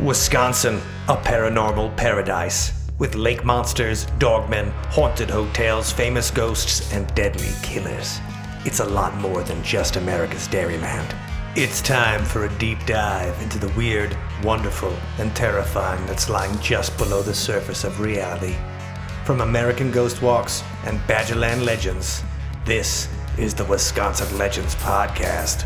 Wisconsin, a paranormal paradise. With lake monsters, dogmen, haunted hotels, famous ghosts, and deadly killers. It's a lot more than just America's Dairyland. It's time for a deep dive into the weird, wonderful, and terrifying that's lying just below the surface of reality. From American Ghost Walks and Badgerland Legends, this is the Wisconsin Legends Podcast.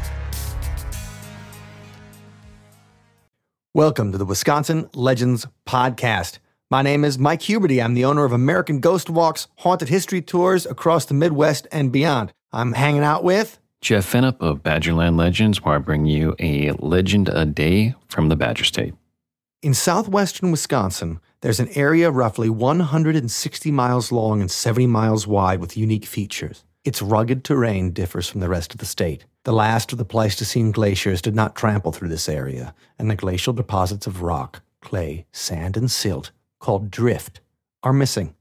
Welcome to the Wisconsin Legends Podcast. My name is Mike Huberty. I'm the owner of American Ghost Walks, haunted history tours across the Midwest and beyond. I'm hanging out with Jeff Fennup of Badgerland Legends, where I bring you a legend a day from the Badger State. In southwestern Wisconsin, there's an area roughly 160 miles long and 70 miles wide with unique features. Its rugged terrain differs from the rest of the state. The last of the Pleistocene glaciers did not trample through this area, and the glacial deposits of rock, clay, sand, and silt, called drift, are missing.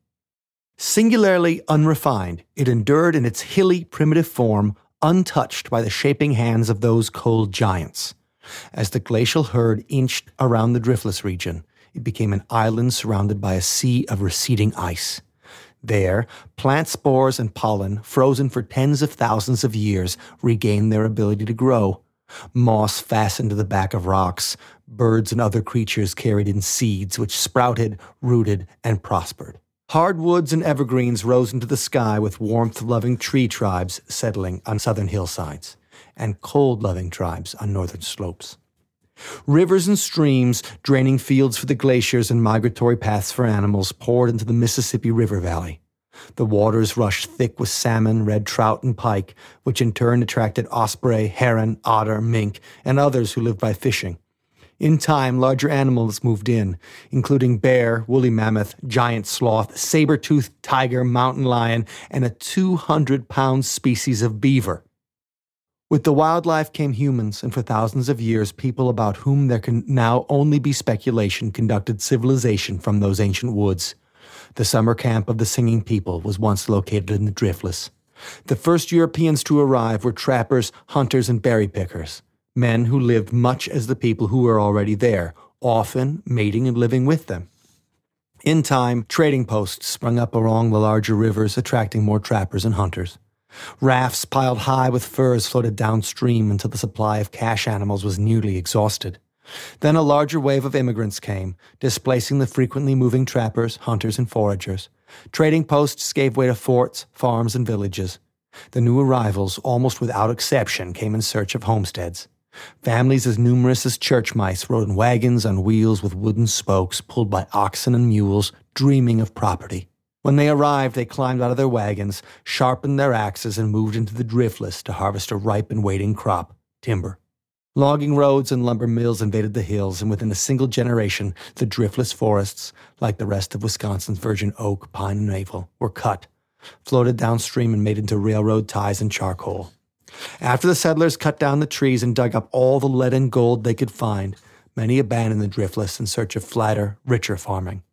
Singularly unrefined, it endured in its hilly, primitive form, untouched by the shaping hands of those cold giants. As the glacial herd inched around the driftless region, it became an island surrounded by a sea of receding ice. There, plant spores and pollen, frozen for tens of thousands of years, regained their ability to grow. Moss fastened to the back of rocks. Birds and other creatures carried in seeds which sprouted, rooted, and prospered. Hardwoods and evergreens rose into the sky with warmth loving tree tribes settling on southern hillsides, and cold loving tribes on northern slopes. Rivers and streams, draining fields for the glaciers and migratory paths for animals, poured into the Mississippi River Valley. The waters rushed thick with salmon, red trout, and pike, which in turn attracted osprey, heron, otter, mink, and others who lived by fishing. In time, larger animals moved in, including bear, woolly mammoth, giant sloth, saber-toothed tiger, mountain lion, and a 200 pound species of beaver. With the wildlife came humans, and for thousands of years, people about whom there can now only be speculation conducted civilization from those ancient woods. The summer camp of the Singing People was once located in the Driftless. The first Europeans to arrive were trappers, hunters, and berry pickers, men who lived much as the people who were already there, often mating and living with them. In time, trading posts sprung up along the larger rivers, attracting more trappers and hunters. Rafts piled high with furs floated downstream until the supply of cash animals was nearly exhausted. Then a larger wave of immigrants came, displacing the frequently moving trappers, hunters, and foragers. Trading posts gave way to forts, farms, and villages. The new arrivals, almost without exception, came in search of homesteads. Families as numerous as church mice rode in wagons on wheels with wooden spokes pulled by oxen and mules, dreaming of property. When they arrived, they climbed out of their wagons, sharpened their axes, and moved into the driftless to harvest a ripe and waiting crop timber. Logging roads and lumber mills invaded the hills, and within a single generation, the driftless forests, like the rest of Wisconsin's virgin oak, pine, and maple, were cut, floated downstream, and made into railroad ties and charcoal. After the settlers cut down the trees and dug up all the lead and gold they could find, many abandoned the driftless in search of flatter, richer farming.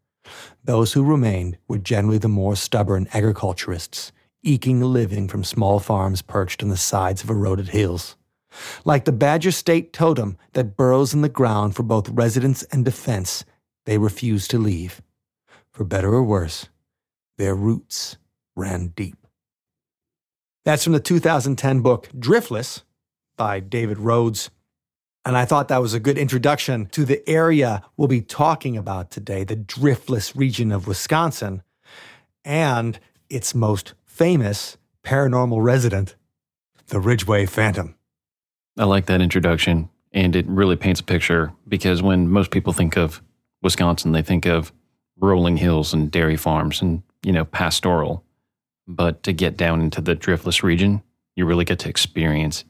Those who remained were generally the more stubborn agriculturists, eking a living from small farms perched on the sides of eroded hills. Like the Badger State totem that burrows in the ground for both residence and defense, they refused to leave. For better or worse, their roots ran deep. That's from the 2010 book Driftless by David Rhodes. And I thought that was a good introduction to the area we'll be talking about today, the driftless region of Wisconsin, and its most famous paranormal resident, the Ridgeway Phantom. I like that introduction, and it really paints a picture because when most people think of Wisconsin, they think of rolling hills and dairy farms and, you know, pastoral. But to get down into the driftless region, you really get to experience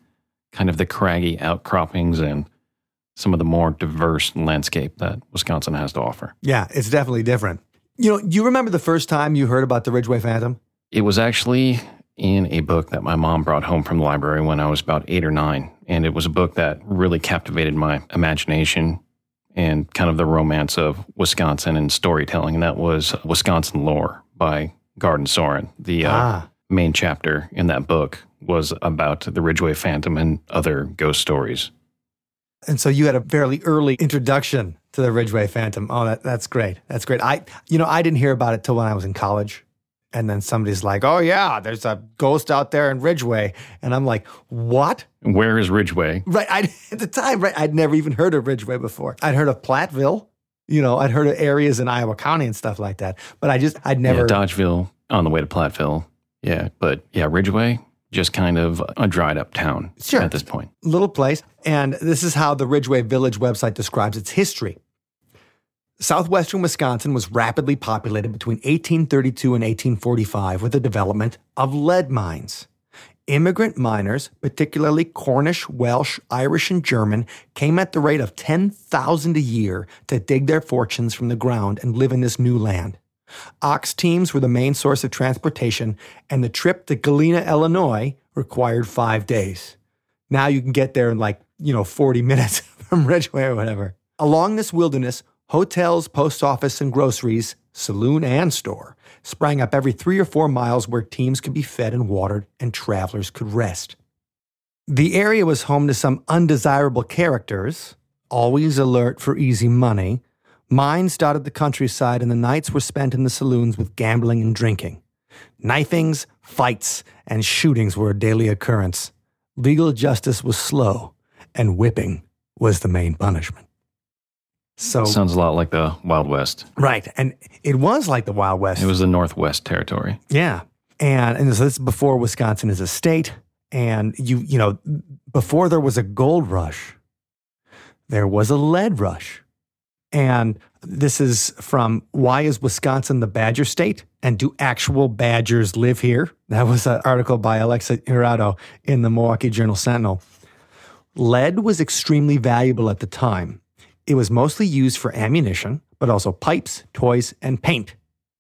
kind of the craggy outcroppings and some of the more diverse landscape that Wisconsin has to offer. Yeah, it's definitely different. You know, you remember the first time you heard about the Ridgeway Phantom? It was actually in a book that my mom brought home from the library when I was about eight or nine. And it was a book that really captivated my imagination and kind of the romance of Wisconsin and storytelling. And that was Wisconsin Lore by Gard and Sorden. The uh, Ah. main chapter in that book was about the Ridgeway Phantom and other ghost stories. And so you had a fairly early introduction to the Ridgeway Phantom. Oh, that, that's great. That's great. I, you know, I didn't hear about it till when I was in college. And then somebody's like, oh, yeah, there's a ghost out there in Ridgeway. And I'm like, what? Where is Ridgeway? Right. I, at the time, right, I'd never even heard of Ridgeway before. I'd heard of Platteville. You know, I'd heard of areas in Iowa County and stuff like that. But I just, I'd never. Yeah, Dodgeville on the way to Platteville. Yeah. But yeah, Ridgeway, just kind of a dried up town Sure. at this point. little place. And this is how the Ridgeway Village website describes its history. Southwestern Wisconsin was rapidly populated between 1832 and 1845 with the development of lead mines. Immigrant miners, particularly Cornish, Welsh, Irish, and German, came at the rate of 10,000 a year to dig their fortunes from the ground and live in this new land. Ox teams were the main source of transportation, and the trip to Galena, Illinois required five days. Now you can get there in like, you know, 40 minutes from Ridgeway or whatever. Along this wilderness, hotels, post office, and groceries, saloon and store, sprang up every three or four miles where teams could be fed and watered and travelers could rest. The area was home to some undesirable characters, always alert for easy money. Mines dotted the countryside, and the nights were spent in the saloons with gambling and drinking. Knifings, fights, and shootings were a daily occurrence. Legal justice was slow, and whipping was the main punishment. So, Sounds a lot like the Wild West. right. And it was like the Wild West. It was the Northwest Territory. Yeah. And and so this is before Wisconsin is a state. And you, you know, before there was a gold rush, there was a lead rush. And this is from Why is Wisconsin the Badger State? And do actual badgers live here? That was an article by Alexa Jurado in the Milwaukee Journal Sentinel. Lead was extremely valuable at the time. It was mostly used for ammunition, but also pipes, toys, and paint,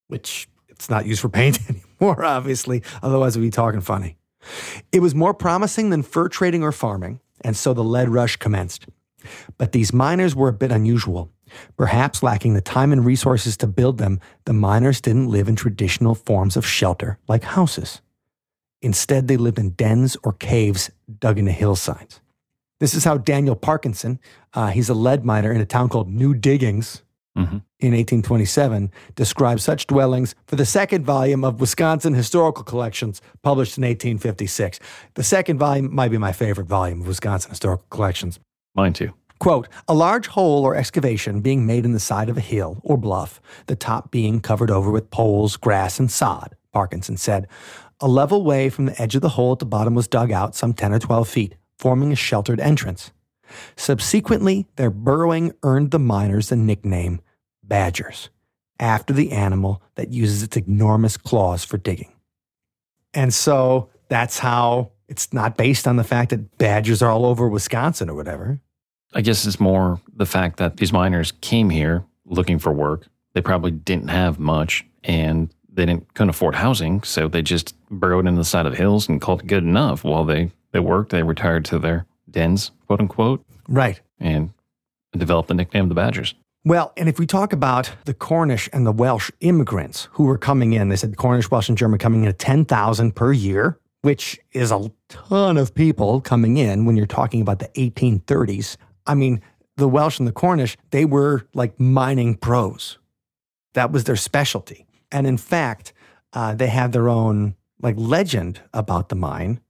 which it's not used for paint anymore, obviously. Otherwise, we'd be talking funny. It was more promising than fur trading or farming, and so the lead rush commenced. But these miners were a bit unusual. Perhaps lacking the time and resources to build them, the miners didn't live in traditional forms of shelter like houses. Instead, they lived in dens or caves dug into hillsides. This is how Daniel Parkinson, uh, he's a lead miner in a town called New Diggings Mhm. in 1827, describes such dwellings for the second volume of Wisconsin Historical Collections, published in 1856. The second volume might be my favorite volume of Wisconsin Historical Collections. Mine too. Quote, a large hole or excavation being made in the side of a hill or bluff, the top being covered over with poles, grass, and sod, Parkinson said. A level way from the edge of the hole at the bottom was dug out some 10 or 12 feet, forming a sheltered entrance. Subsequently, their burrowing earned the miners the nickname badgers, after the animal that uses its enormous claws for digging. And so that's how it's not based on the fact that badgers are all over Wisconsin or whatever. I guess it's more the fact that these miners came here looking for work. They probably didn't have much and they didn't couldn't afford housing, so they just burrowed into the side of hills and called it good enough. While they, they worked, they retired to their dens, quote unquote, Right. and developed the nickname the Badgers. Well, and if we talk about the Cornish and the Welsh immigrants who were coming in, they said the Cornish, Welsh, and German coming in at 10,000 per year, which is a ton of people coming in when you're talking about the 1830s. I mean, the Welsh and the Cornish, they were like mining pros. That was their specialty. And in fact, uh, they have their own like legend about the mine.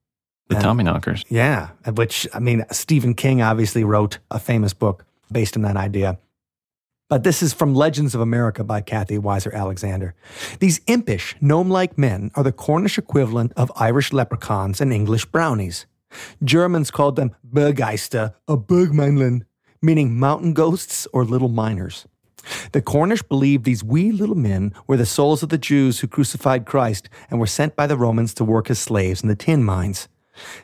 The And- Tommyknockers. Yeah, which I mean, Stephen King obviously wrote a famous book based on that idea. But this is from Legends of America by Kathy Weiser Alexander. These impish, gnome like men are the Cornish equivalent of Irish leprechauns and English brownies. Germans called them Berggeister or Bergmännlein, meaning mountain ghosts or little miners. The Cornish believed these wee little men were the souls of the Jews who crucified Christ and were sent by the Romans to work as slaves in the tin mines.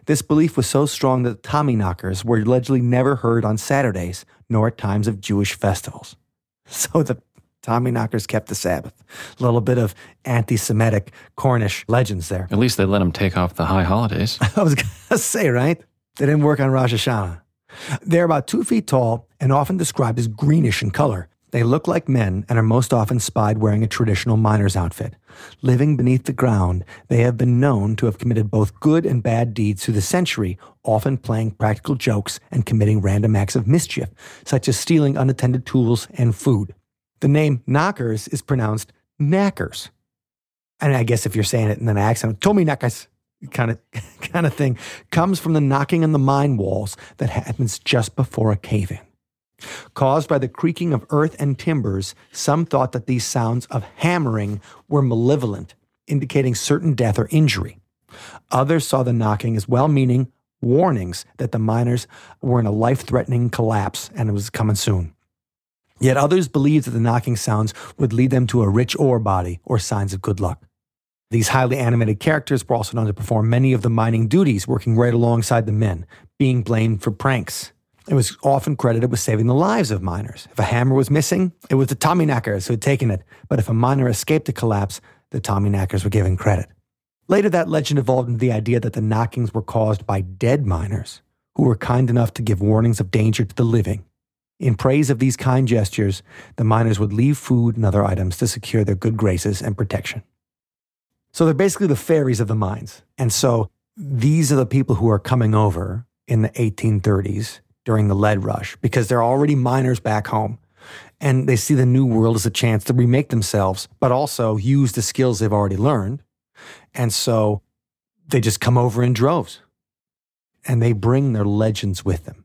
This belief was so strong that the Tommyknockers were allegedly never heard on Saturdays, nor at times of Jewish festivals. So the Tommyknockers kept the Sabbath. A little bit of anti Semitic Cornish legends there. At least they let them take off the high holidays. I was going to say, right? They didn't work on Rosh Hashanah. They're about two feet tall and often described as greenish in color. They look like men and are most often spied wearing a traditional miner's outfit. Living beneath the ground, they have been known to have committed both good and bad deeds through the century, often playing practical jokes and committing random acts of mischief, such as stealing unattended tools and food. The name Knockers is pronounced Knackers. And I guess if you're saying it in an accent, Tommy Knackers kind of kind of thing comes from the knocking on the mine walls that happens just before a cave in. Caused by the creaking of earth and timbers, some thought that these sounds of hammering were malevolent, indicating certain death or injury. Others saw the knocking as well meaning warnings that the miners were in a life threatening collapse and it was coming soon. Yet others believed that the knocking sounds would lead them to a rich ore body or signs of good luck. These highly animated characters were also known to perform many of the mining duties, working right alongside the men, being blamed for pranks. It was often credited with saving the lives of miners. If a hammer was missing, it was the Tommyknackers who had taken it. But if a miner escaped a collapse, the Tommyknackers were given credit. Later, that legend evolved into the idea that the knockings were caused by dead miners who were kind enough to give warnings of danger to the living. In praise of these kind gestures, the miners would leave food and other items to secure their good graces and protection. So they're basically the fairies of the mines. And so these are the people who are coming over in the 1830s during the lead rush because they're already miners back home and they see the new world as a chance to remake themselves, but also use the skills they've already learned. And so they just come over in droves and they bring their legends with them.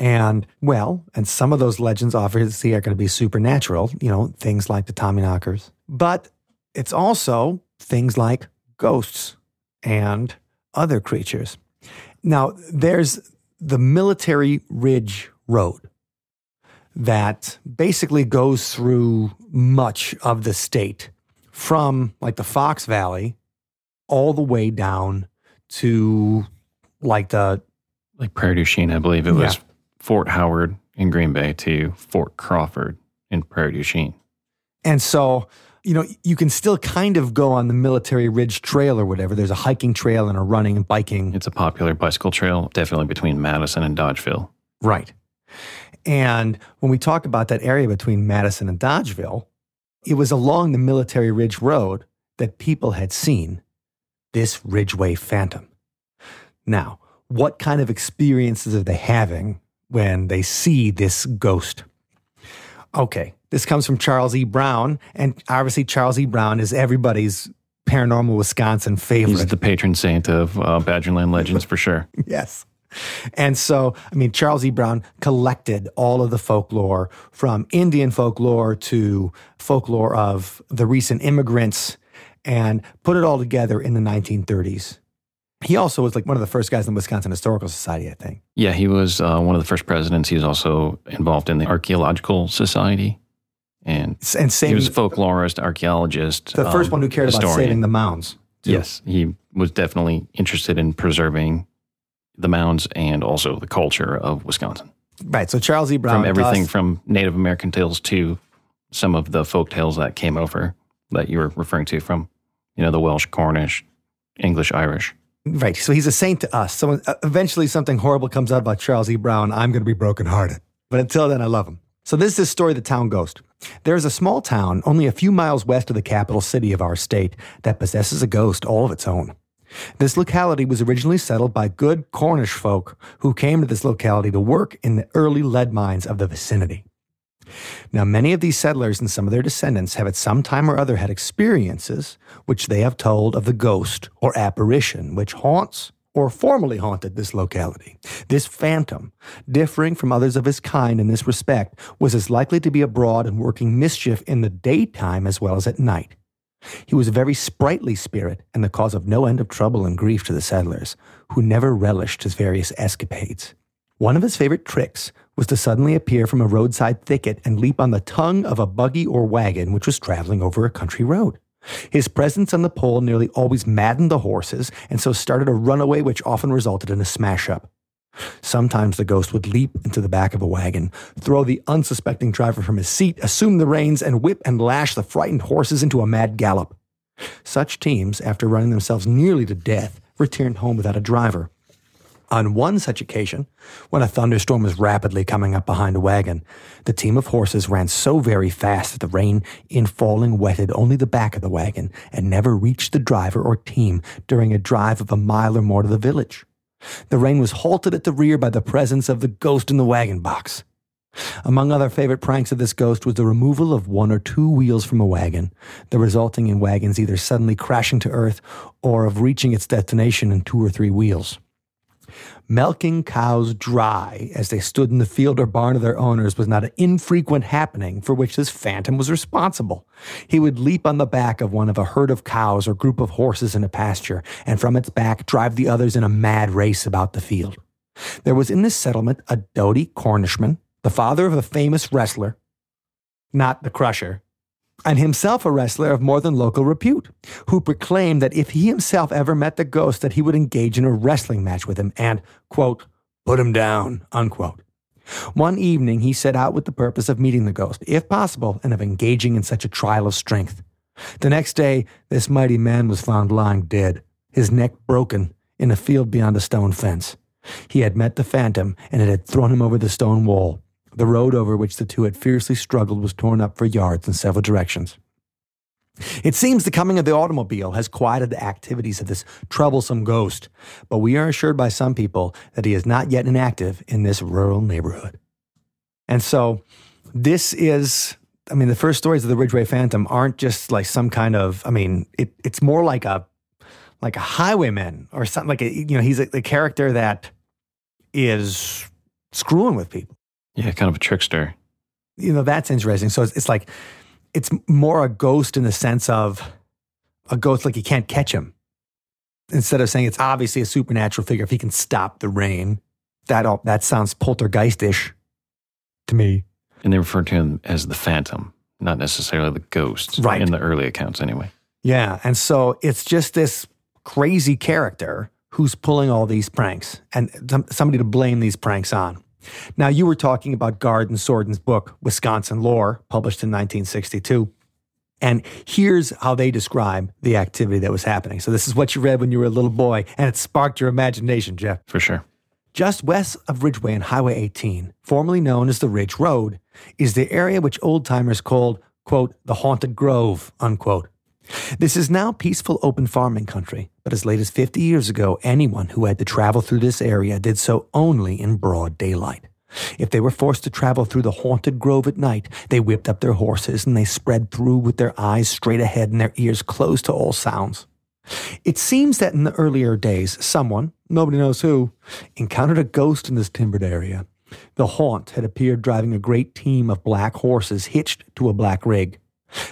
And well, and some of those legends obviously are going to be supernatural, you know, things like the Tommyknockers. But it's also things like ghosts and other creatures. Now, there's the Military Ridge Road that basically goes through much of the state from like the Fox Valley all the way down to like the like Prairie du Chien, I believe it was yeah. Fort Howard in Green Bay to Fort Crawford in Prairie du Chien. And so, you know, you can still kind of go on the Military Ridge Trail or whatever. There's a hiking trail and a running and biking. It's a popular bicycle trail, definitely between Madison and Dodgeville. Right. And when we talk about that area between Madison and Dodgeville, it was along the Military Ridge Road that people had seen this Ridgeway Phantom. Now, what kind of experiences are they having when they see this ghost? Okay, this comes from Charles E. Brown, and obviously Charles E. Brown is everybody's paranormal Wisconsin favorite. He's the patron saint of uh, Badgerland legends for sure. yes. And so, I mean, Charles E. Brown collected all of the folklore from Indian folklore to folklore of the recent immigrants and put it all together in the 1930s. He also was like one of the first guys in the Wisconsin Historical Society, I think. Yeah, he was uh, one of the first presidents. He was also involved in the Archaeological Society. And, and same, he was a folklorist, archaeologist. The first um, one who cared historian. about saving the mounds. Too. Yes, he was definitely interested in preserving the mounds and also the culture of Wisconsin. Right. So Charles E. Brown. From everything from Native American tales to some of the folk tales that came over that you were referring to from, you know, the Welsh, Cornish, English, Irish. Right. So he's a saint to us. So eventually something horrible comes out about Charles E. Brown. I'm going to be brokenhearted. But until then, I love him. So this is the story of the town ghost. There is a small town only a few miles west of the capital city of our state that possesses a ghost all of its own. This locality was originally settled by good Cornish folk who came to this locality to work in the early lead mines of the vicinity. Now, many of these settlers and some of their descendants have at some time or other had experiences which they have told of the ghost or apparition which haunts or formerly haunted this locality. This phantom, differing from others of his kind in this respect, was as likely to be abroad and working mischief in the daytime as well as at night. He was a very sprightly spirit and the cause of no end of trouble and grief to the settlers, who never relished his various escapades. One of his favorite tricks was to suddenly appear from a roadside thicket and leap on the tongue of a buggy or wagon which was traveling over a country road. His presence on the pole nearly always maddened the horses, and so started a runaway which often resulted in a smash up. Sometimes the ghost would leap into the back of a wagon, throw the unsuspecting driver from his seat, assume the reins, and whip and lash the frightened horses into a mad gallop. Such teams, after running themselves nearly to death, returned home without a driver. On one such occasion, when a thunderstorm was rapidly coming up behind a wagon, the team of horses ran so very fast that the rain in falling wetted only the back of the wagon and never reached the driver or team during a drive of a mile or more to the village. The rain was halted at the rear by the presence of the ghost in the wagon box. Among other favorite pranks of this ghost was the removal of one or two wheels from a wagon, the resulting in wagons either suddenly crashing to earth or of reaching its destination in two or three wheels. Milking cows dry as they stood in the field or barn of their owners was not an infrequent happening for which this phantom was responsible. He would leap on the back of one of a herd of cows or group of horses in a pasture, and from its back drive the others in a mad race about the field. There was in this settlement a doughty Cornishman, the father of a famous wrestler, not the Crusher, and himself a wrestler of more than local repute, who proclaimed that if he himself ever met the ghost, that he would engage in a wrestling match with him and, quote, put him down, unquote. One evening he set out with the purpose of meeting the ghost, if possible, and of engaging in such a trial of strength. The next day, this mighty man was found lying dead, his neck broken, in a field beyond a stone fence. He had met the phantom, and it had thrown him over the stone wall. The road over which the two had fiercely struggled was torn up for yards in several directions. It seems the coming of the automobile has quieted the activities of this troublesome ghost, but we are assured by some people that he is not yet inactive in this rural neighborhood. And so, this is, I mean, the first stories of the Ridgeway Phantom aren't just like some kind of, I mean, it, it's more like a, like a highwayman or something like a, you know, he's a, a character that is screwing with people. Yeah, kind of a trickster. You know, that's interesting. So it's, it's like, it's more a ghost in the sense of a ghost like you can't catch him. Instead of saying it's obviously a supernatural figure, if he can stop the rain, that all, that sounds poltergeistish to me. And they refer to him as the phantom, not necessarily the ghost. Right. In the early accounts, anyway. Yeah, and so it's just this crazy character who's pulling all these pranks and some- somebody to blame these pranks on. Now, you were talking about Gard and Sorden's book, Wisconsin Lore, published in 1962. And here's how they describe the activity that was happening. So, this is what you read when you were a little boy, and it sparked your imagination, Jeff. For sure. Just west of Ridgeway and Highway 18, formerly known as the Ridge Road, is the area which old timers called, quote, the Haunted Grove, unquote. This is now peaceful open farming country, but as late as 50 years ago, anyone who had to travel through this area did so only in broad daylight. If they were forced to travel through the haunted grove at night, they whipped up their horses and they spread through with their eyes straight ahead and their ears closed to all sounds. It seems that in the earlier days, someone, nobody knows who, encountered a ghost in this timbered area. The haunt had appeared driving a great team of black horses hitched to a black rig.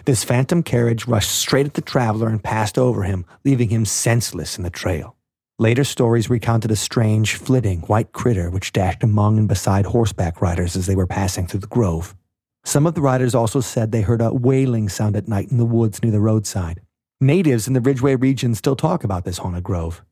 This phantom carriage rushed straight at the traveler and passed over him, leaving him senseless in the trail. Later stories recounted a strange, flitting, white critter which dashed among and beside horseback riders as they were passing through the grove. Some of the riders also said they heard a wailing sound at night in the woods near the roadside. Natives in the Ridgeway region still talk about this haunted grove.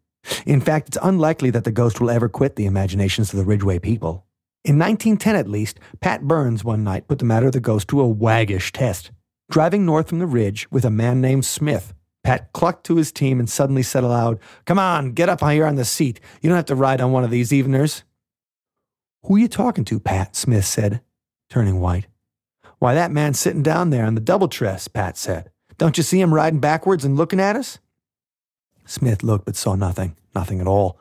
In fact, it's unlikely that the ghost will ever quit the imaginations of the Ridgeway people. In 1910, at least, Pat Burns one night put the matter of the ghost to a waggish test. Driving north from the ridge with a man named Smith, Pat clucked to his team and suddenly said aloud, Come on, get up here on the seat. You don't have to ride on one of these eveners. Who are you talking to, Pat? Smith said, turning white. Why, that man sitting down there on the double tress, Pat said. Don't you see him riding backwards and looking at us? Smith looked but saw nothing, nothing at all.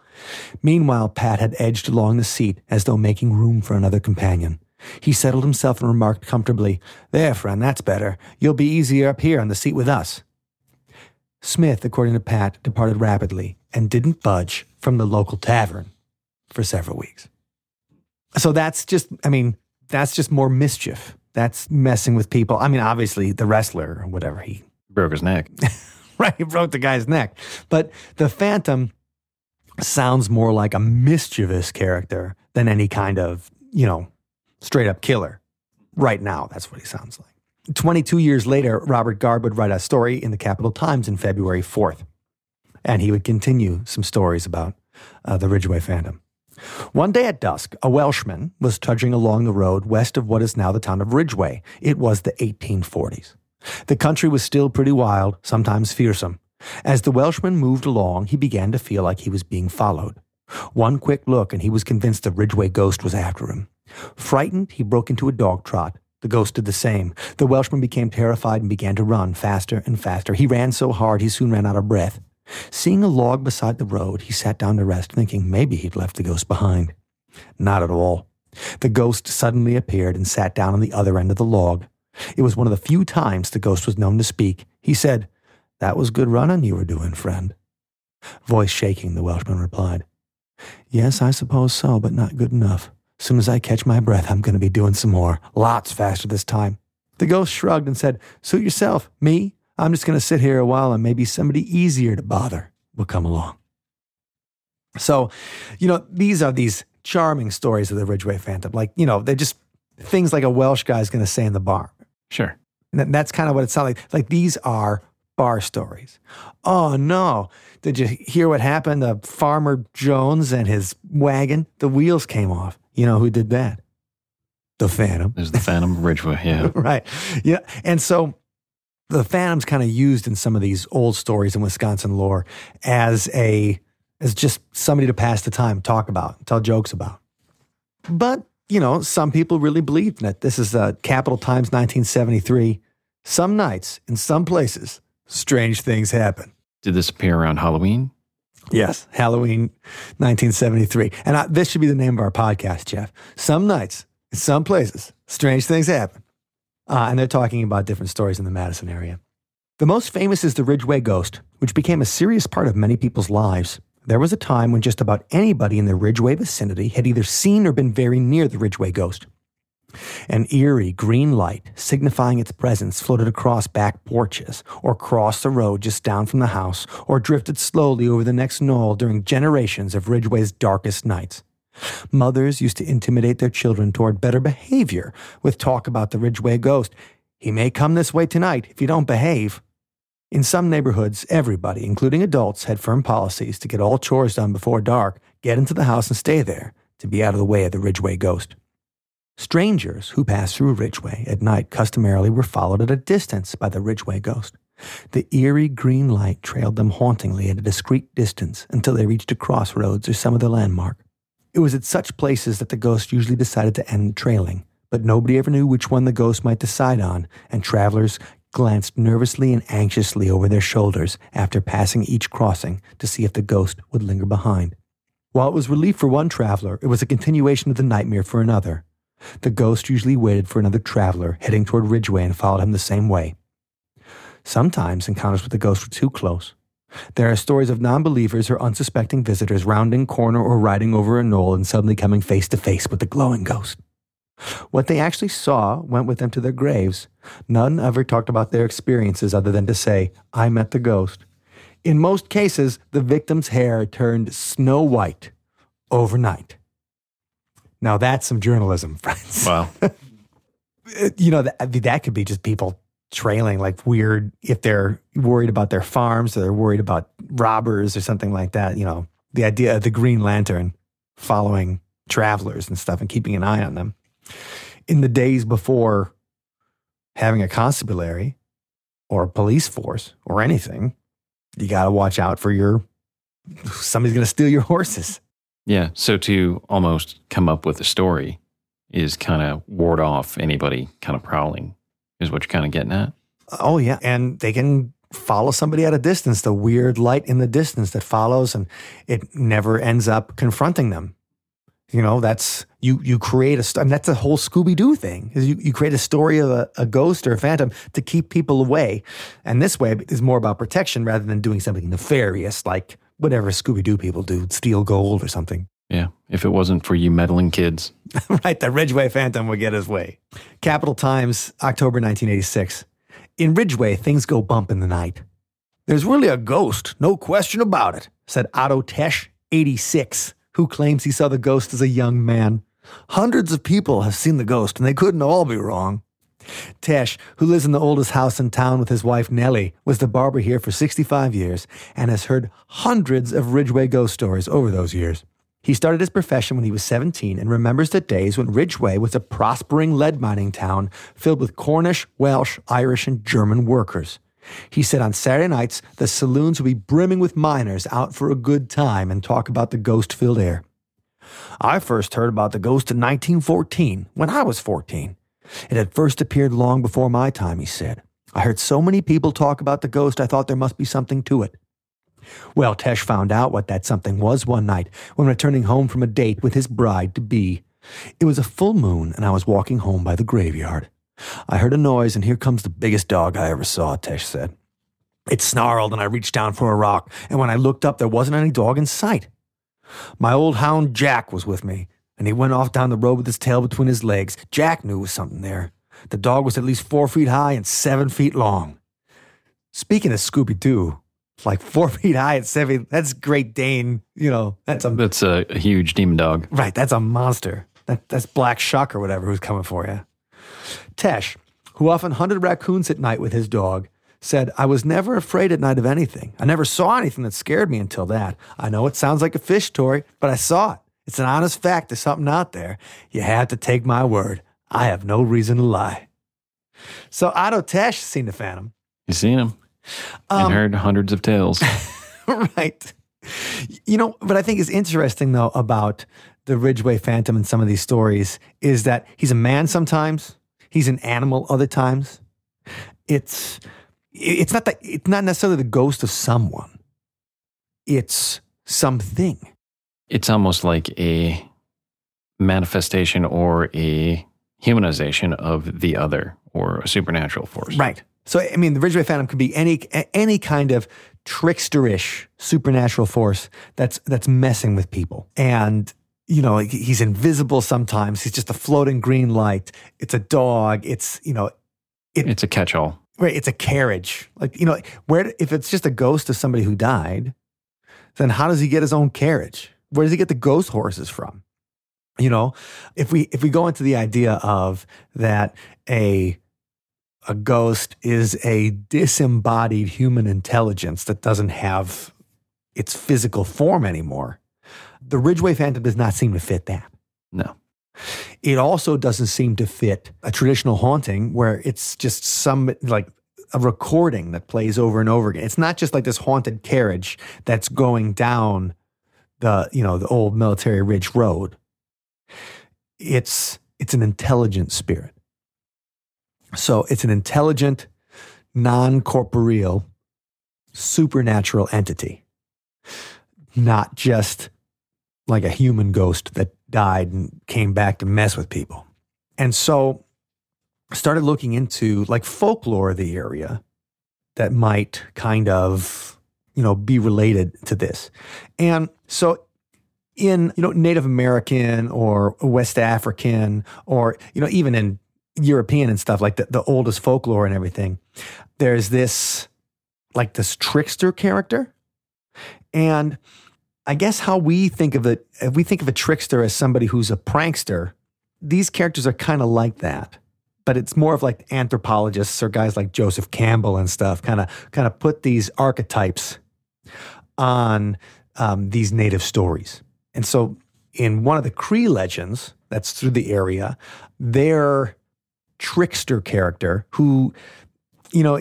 Meanwhile, Pat had edged along the seat as though making room for another companion. He settled himself and remarked comfortably, There, friend, that's better. You'll be easier up here on the seat with us. Smith, according to Pat, departed rapidly and didn't budge from the local tavern for several weeks. So that's just, I mean, that's just more mischief. That's messing with people. I mean, obviously, the wrestler or whatever, he Broke his neck. right, he broke the guy's neck. But the Phantom sounds more like a mischievous character than any kind of, you know, straight up killer. Right now, that's what he sounds like. 22 years later, Robert Gard would write a story in the Capital Times in February 4th. And he would continue some stories about uh, the Ridgeway Phantom. One day at dusk, a Welshman was trudging along the road west of what is now the town of Ridgeway. It was the 1840s. The country was still pretty wild, sometimes fearsome. As the Welshman moved along, he began to feel like he was being followed. One quick look, and he was convinced the Ridgeway ghost was after him. Frightened, he broke into a dog trot. The ghost did the same. The Welshman became terrified and began to run faster and faster. He ran so hard he soon ran out of breath. Seeing a log beside the road, he sat down to rest, thinking maybe he'd left the ghost behind. Not at all. The ghost suddenly appeared and sat down on the other end of the log. It was one of the few times the ghost was known to speak. He said, That was good running you were doing, friend. Voice shaking, the Welshman replied, Yes, I suppose so, but not good enough. Soon as I catch my breath, I'm going to be doing some more. Lots faster this time. The ghost shrugged and said, Suit yourself. Me? I'm just going to sit here a while and maybe somebody easier to bother will come along. So, you know, these are these charming stories of the Ridgeway Phantom. Like, you know, they're just things like a Welsh guy's going to say in the bar. Sure. And that's kind of what it sounds like. Like these are bar stories. Oh no. Did you hear what happened to Farmer Jones and his wagon? The wheels came off. You know who did that? The Phantom. There's the Phantom of Ridgeway. Yeah. right. Yeah. And so the Phantom's kind of used in some of these old stories in Wisconsin lore as a as just somebody to pass the time, talk about, tell jokes about. But you know, some people really believed in it. This is uh, Capital Times 1973. Some nights in some places, strange things happen. Did this appear around Halloween? Yes, Halloween 1973. And I, this should be the name of our podcast, Jeff. Some nights in some places, strange things happen. Uh, and they're talking about different stories in the Madison area. The most famous is the Ridgeway Ghost, which became a serious part of many people's lives. There was a time when just about anybody in the Ridgeway vicinity had either seen or been very near the Ridgeway Ghost. An eerie green light, signifying its presence, floated across back porches, or crossed the road just down from the house, or drifted slowly over the next knoll during generations of Ridgeway's darkest nights. Mothers used to intimidate their children toward better behavior with talk about the Ridgeway ghost. He may come this way tonight if you don't behave. In some neighborhoods, everybody, including adults, had firm policies to get all chores done before dark, get into the house and stay there, to be out of the way of the Ridgeway ghost. Strangers who passed through Ridgeway at night customarily were followed at a distance by the Ridgeway ghost. The eerie green light trailed them hauntingly at a discreet distance until they reached a crossroads or some other landmark. It was at such places that the ghost usually decided to end trailing, but nobody ever knew which one the ghost might decide on, and travelers glanced nervously and anxiously over their shoulders after passing each crossing to see if the ghost would linger behind. While it was relief for one traveler, it was a continuation of the nightmare for another. The ghost usually waited for another traveler heading toward Ridgeway and followed him the same way. Sometimes encounters with the ghost were too close, there are stories of non believers or unsuspecting visitors rounding corner or riding over a knoll and suddenly coming face to face with the glowing ghost. What they actually saw went with them to their graves. None ever talked about their experiences other than to say, I met the ghost. In most cases, the victim's hair turned snow white overnight. Now that's some journalism, friends. Wow. you know, that, that could be just people trailing like weird if they're worried about their farms or they're worried about robbers or something like that you know the idea of the green lantern following travelers and stuff and keeping an eye on them in the days before having a constabulary or a police force or anything you got to watch out for your somebody's going to steal your horses yeah so to almost come up with a story is kind of ward off anybody kind of prowling is what you're kind of getting at. Oh, yeah. And they can follow somebody at a distance, the weird light in the distance that follows, and it never ends up confronting them. You know, that's you. You create a. I mean, that's a whole Scooby Doo thing. Is you, you create a story of a, a ghost or a phantom to keep people away, and this way is more about protection rather than doing something nefarious like whatever Scooby Doo people do, steal gold or something. Yeah, if it wasn't for you meddling kids. right, the Ridgeway Phantom would get his way. Capital Times, October 1986. In Ridgeway, things go bump in the night. There's really a ghost, no question about it, said Otto Tesch, 86, who claims he saw the ghost as a young man. Hundreds of people have seen the ghost, and they couldn't all be wrong. Tesch, who lives in the oldest house in town with his wife Nellie, was the barber here for 65 years and has heard hundreds of Ridgeway ghost stories over those years. He started his profession when he was 17 and remembers the days when Ridgeway was a prospering lead mining town filled with Cornish, Welsh, Irish, and German workers. He said on Saturday nights, the saloons would be brimming with miners out for a good time and talk about the ghost filled air. I first heard about the ghost in 1914, when I was 14. It had first appeared long before my time, he said. I heard so many people talk about the ghost, I thought there must be something to it. Well, Tesch found out what that something was one night when returning home from a date with his bride to be. It was a full moon, and I was walking home by the graveyard. I heard a noise, and here comes the biggest dog I ever saw, Tesch said. It snarled, and I reached down for a rock, and when I looked up, there wasn't any dog in sight. My old hound Jack was with me, and he went off down the road with his tail between his legs. Jack knew was something there. The dog was at least four feet high and seven feet long. Speaking of Scooby Doo, like four feet high and seven, that's Great Dane. You know, that's a That's a, huge demon dog. right. That's a monster. That, that's Black Shuck or whatever who's coming for you. Tesch, who often hunted raccoons at night with his dog, said, I was never afraid at night of anything. I never saw anything that scared me until that. I know it sounds like a fish story, but I saw it. It's an honest fact. There's something out there. You have to take my word. I have no reason to lie. So Otto Tesch seen the Phantom. You seen him Um, and heard hundreds of tales. right. You know, what I think is interesting though about the Ridgeway Phantom and some of these stories is that he's a man sometimes, he's an animal other times. It's it's not that it's not necessarily the ghost of someone. It's something. It's almost like a manifestation or a humanization of the other or a supernatural force. Right. So I mean, the Ridgeway Phantom could be any any kind of tricksterish supernatural force that's that's messing with people. And you know, he's invisible sometimes. He's just a floating green light. It's a dog. It's you know, It's a catch all. right. It's a carriage. Like you know, where if it's just a ghost of somebody who died, then how does he get his own carriage? Where does he get the ghost horses from? You know, if we if we go into the idea of that a a ghost is a disembodied human intelligence that doesn't have its physical form anymore. The Ridgeway Phantom does not seem to fit that. No. It also doesn't seem to fit a traditional haunting where it's just some like a recording that plays over and over again. It's not just like this haunted carriage that's going down the, you know, the old military ridge road. It's it's an intelligent spirit. So it's an intelligent, non-corporeal, supernatural entity. Not just like a human ghost that died and came back to mess with people. And so I started looking into like folklore of the area that might kind of, you know, be related to this. And so in, you know, Native American or West African or, you know, even in European and stuff like the, the oldest folklore and everything, there's this like this trickster character. And I guess how we think of it, if we think of a trickster as somebody who's a prankster, these characters are kind of like that. But it's more of like anthropologists or guys like Joseph Campbell and stuff, kind of kind of put these archetypes on um, these native stories. And so, in one of the Cree legends that's through the area, their trickster character, who you know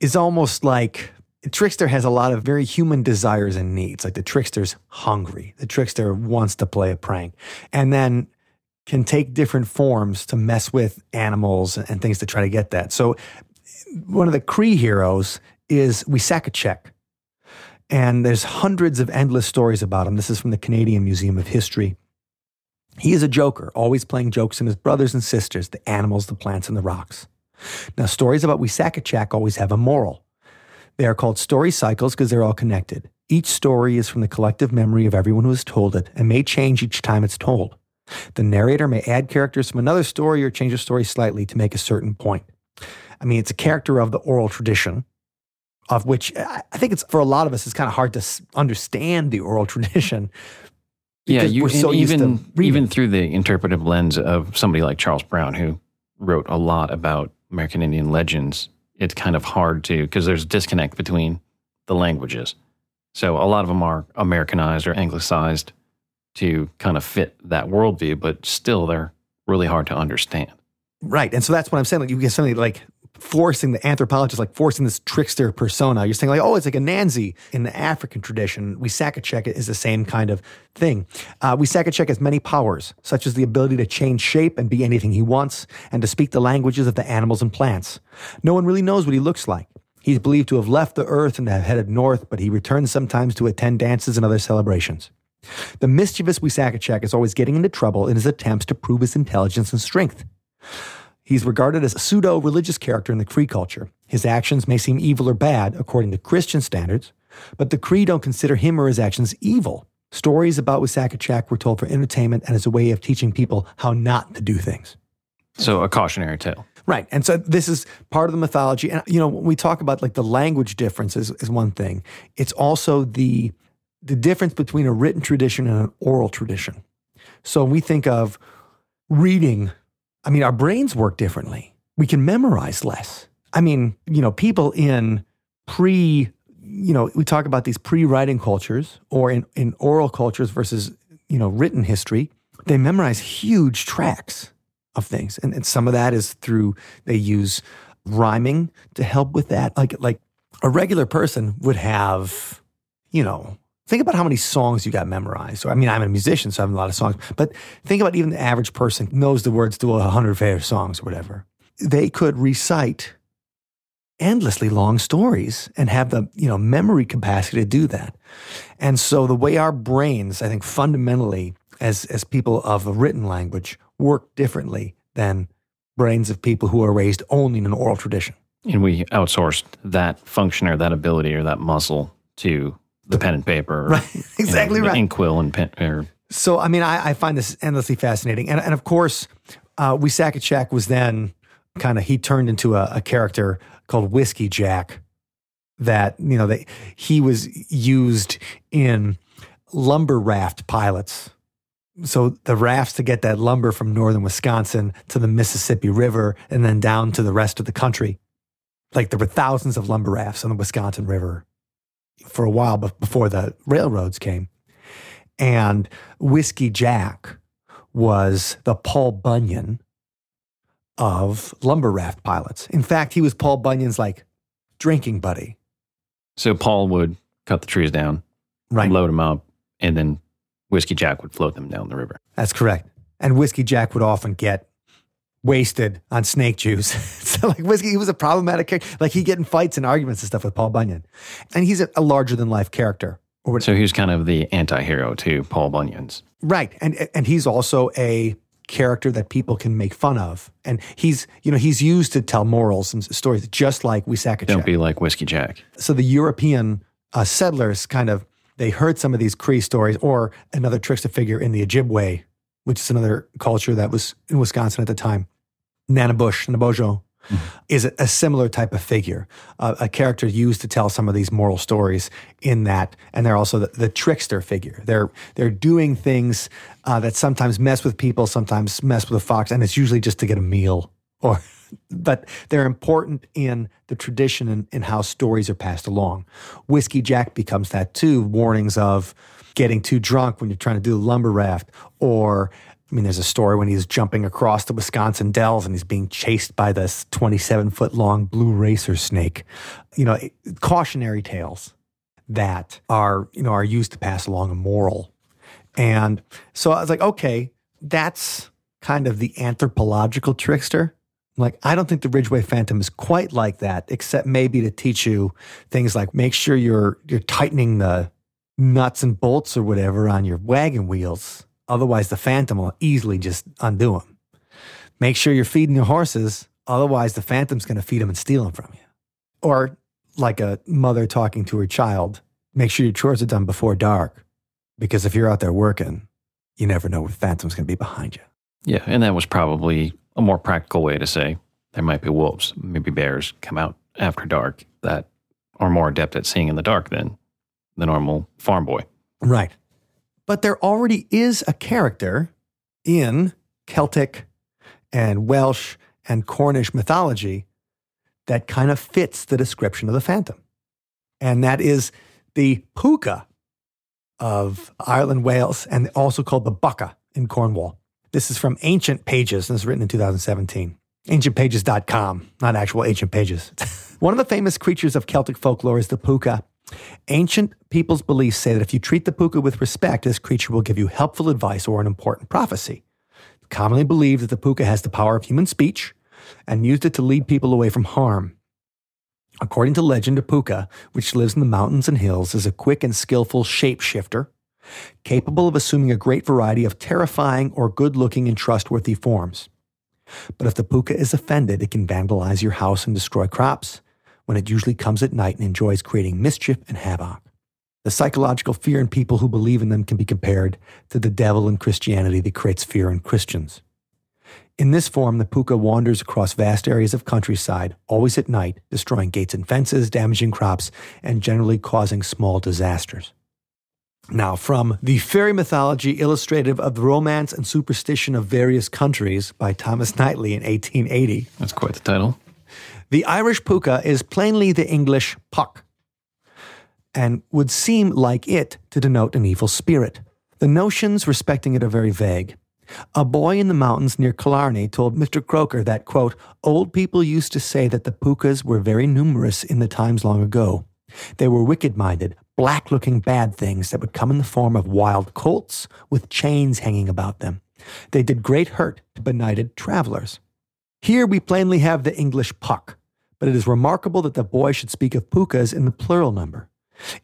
is almost like trickster has a lot of very human desires and needs. Like the trickster's hungry. The trickster wants to play a prank. And then can take different forms to mess with animals and things to try to get that. So one of the Cree heroes is Wisakachek. And there's hundreds of endless stories about him. This is from the Canadian Museum of History. He is a joker, always playing jokes on his brothers and sisters, the animals, the plants, and the rocks. Now, stories about Wisakachak always have a moral. They are called story cycles because they're all connected. Each story is from the collective memory of everyone who has told it and may change each time it's told. The narrator may add characters from another story or change a story slightly to make a certain point. I mean, it's a character of the oral tradition, of which uh, I I think it's for a lot of us, it's kind of hard to understand the oral tradition. Yeah, you so and used to even even through the interpretive lens of somebody like Charles Brown, who wrote a lot about American Indian legends, it's kind of hard to because there's a disconnect between the languages. So a lot of them are Americanized or anglicized to kind of fit that worldview, but still they're really hard to understand. Right. And so that's what I'm saying. Like you get something like forcing the anthropologist, like forcing this trickster persona. You're saying like, oh, it's like Anansi in the African tradition. Weissacachek is the same kind of thing. Uh, Weissacachek has many powers, such as the ability to change shape and be anything he wants, and to speak the languages of the animals and plants. No one really knows what he looks like. He's believed to have left the earth and have headed north, but he returns sometimes to attend dances and other celebrations. The mischievous Weissacachek is always getting into trouble in his attempts to prove his intelligence and strength. He's regarded as a pseudo religious character in the Cree culture. His actions may seem evil or bad according to Christian standards, but the Cree don't consider him or his actions evil. Stories about Wisakachak were told for entertainment and as a way of teaching people how not to do things. So a cautionary tale. Right. And so this is part of the mythology. And, you know, when we talk about like the language differences is one thing, it's also the, the difference between a written tradition and an oral tradition. So when we think of reading, I mean, our brains work differently. We can memorize less. I mean, you know, people in pre, you know, we talk about these pre writing cultures or in, in oral cultures versus, you know, written history, they memorize huge tracts of things. And, and some of that is through they use rhyming to help with that. Like like a regular person would have, you know, think about how many songs you got memorized. Or I mean, I'm a musician, so I have a lot of songs. But think about even the average person knows the words to a hundred favorite songs or whatever. They could recite endlessly long stories and have the you know memory capacity to do that. And so the way our brains, I think, fundamentally as as people of a written language work differently than brains of people who are raised only in an oral tradition. And we outsourced that function or that ability or that muscle to the pen and paper. Right. Exactly you know, right. Inkwell and pen. Or, so, I mean, I, I find this endlessly fascinating. And, and of course, uh, Wisakachak was then kind of, he turned into a, a character called Whiskey Jack that, you know, that he was used in lumber raft pilots so the rafts to get that lumber from northern Wisconsin to the Mississippi River and then down to the rest of the country. Like there were thousands of lumber rafts on the Wisconsin River for a while before the railroads came. And Whiskey Jack was the Paul Bunyan of lumber raft pilots. In fact, he was Paul Bunyan's like drinking buddy. So Paul would cut the trees down, right. load them up, and then Whiskey Jack would float them down the river. That's correct. And Whiskey Jack would often get wasted on snake juice. so like Whiskey, he was a problematic character. Like he get in fights and arguments and stuff with Paul Bunyan. And he's a, a larger than life character. So he was kind of the anti-hero to Paul Bunyan's. Right. And and he's also a character that people can make fun of. And he's, you know, he's used to tell morals and stories just like we Wisakachak. Don't be like Whiskey Jack. So the European uh, settlers kind of they heard some of these Cree stories or another trickster figure in the Ojibwe, which is another culture that was in Wisconsin at the time. Nanabush, Nabojo, mm-hmm. Is a, similar type of figure, a character used to tell some of these moral stories in that. And they're also the, the trickster figure. They're, they're doing things uh, that sometimes mess with people, sometimes mess with a fox, and it's usually just to get a meal or but they're important in the tradition and in how stories are passed along. Whiskey Jack becomes that too, warnings of getting too drunk when you're trying to do the lumber raft, or I mean, there's a story when he's jumping across the Wisconsin dells and he's being chased by this 27 foot long blue racer snake. You know, cautionary tales that are, you know, are used to pass along a moral. And so I was like, okay, that's kind of the anthropological trickster. Like, I don't think the Ridgeway Phantom is quite like that, except maybe to teach you things like make sure you're you're tightening the nuts and bolts or whatever on your wagon wheels. Otherwise, the Phantom will easily just undo them. Make sure you're feeding your horses. Otherwise, the Phantom's going to feed them and steal them from you. Or like a mother talking to her child, make sure your chores are done before dark. Because if you're out there working, you never know what Phantom's going to be behind you. Yeah, and that was probably a more practical way to say there might be wolves, maybe bears come out after dark that are more adept at seeing in the dark than the normal farm boy. Right. But there already is a character in Celtic and Welsh and Cornish mythology that kind of fits the description of the phantom. And that is the puka of Ireland, Wales, and also called the bucca in Cornwall. This is from Ancient Pages, and it's written in 2017. Ancientpages.com, not actual ancient pages. One of the famous creatures of Celtic folklore is the puka. Ancient people's beliefs say that if you treat the puka with respect, this creature will give you helpful advice or an important prophecy. It's commonly believed that the puka has the power of human speech and used it to lead people away from harm. According to legend, a puka, which lives in the mountains and hills, is a quick and skillful shapeshifter, capable of assuming a great variety of terrifying or good looking and trustworthy forms. But if the puka is offended, it can vandalize your house and destroy crops, when it usually comes at night and enjoys creating mischief and havoc. The psychological fear in people who believe in them can be compared to the devil in Christianity that creates fear in Christians. In this form, the puka wanders across vast areas of countryside, always at night, destroying gates and fences, damaging crops, and generally causing small disasters. Now, from The Fairy Mythology Illustrative of the Romance and Superstition of Various Countries by Thomas Knightley in 1880. That's quite the title. The Irish puka is plainly the English puck and would seem like it to denote an evil spirit. The notions respecting it are very vague. A boy in the mountains near Killarney told Mr. Croker that, quote, old people used to say that the pukas were very numerous in the times long ago. They were wicked minded, black looking bad things that would come in the form of wild colts with chains hanging about them. They did great hurt to benighted travelers. Here we plainly have the English puck, but it is remarkable that the boy should speak of pukas in the plural number.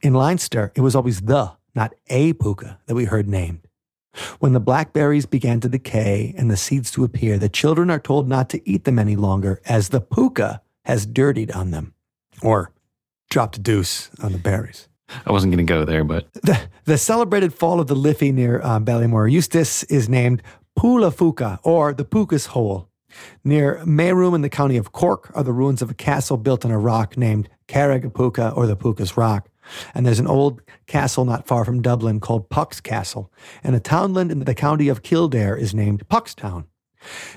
In Leinster, it was always the, not a puka, that we heard named. When the blackberries began to decay and the seeds to appear, the children are told not to eat them any longer, as the puka has dirtied on them, or dropped a deuce on the berries. I wasn't going to go there, but The, the celebrated fall of the Liffey near uh, Ballymore Eustace is named Pula Fuka, or the Puka's Hole. Near Macroom in the county of Cork are the ruins of a castle built on a rock named Carrigapuka, or the Puka's Rock. And there's an old castle not far from Dublin called Puck's Castle, and a townland in the county of Kildare is named Puckstown.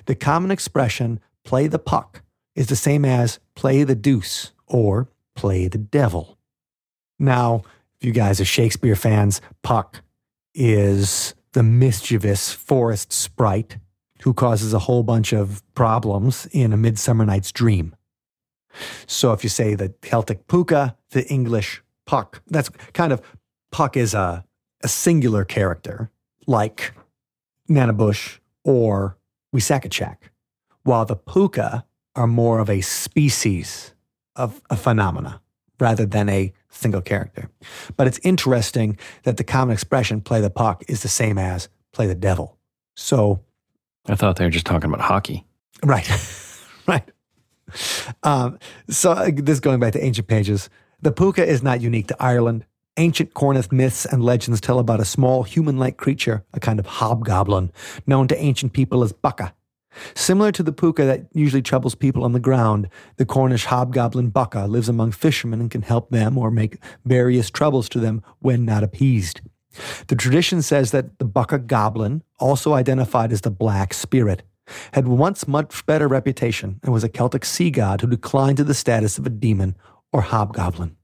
The common expression, play the puck, is the same as play the deuce or play the devil. Now, if you guys are Shakespeare fans, Puck is the mischievous forest sprite who causes a whole bunch of problems in A Midsummer Night's Dream. So if you say the Celtic puka, the English puck, that's kind of puck is a, a singular character like Nanabush or Wisakachak, while the puka are more of a species of a phenomena rather than a single character. But it's interesting that the common expression play the puck is the same as play the devil. So, I thought they were just talking about hockey. right, right. Um, so, uh, this going back to ancient pages, the puka is not unique to Ireland. Ancient Cornish myths and legends tell about a small human like creature, a kind of hobgoblin, known to ancient people as Bucka. Similar to the puka that usually troubles people on the ground, the Cornish hobgoblin Bucka lives among fishermen and can help them or make various troubles to them when not appeased. The tradition says that the Bucka goblin, also identified as the Black Spirit, had once much better reputation and was a Celtic sea god who declined to the status of a demon or hobgoblin.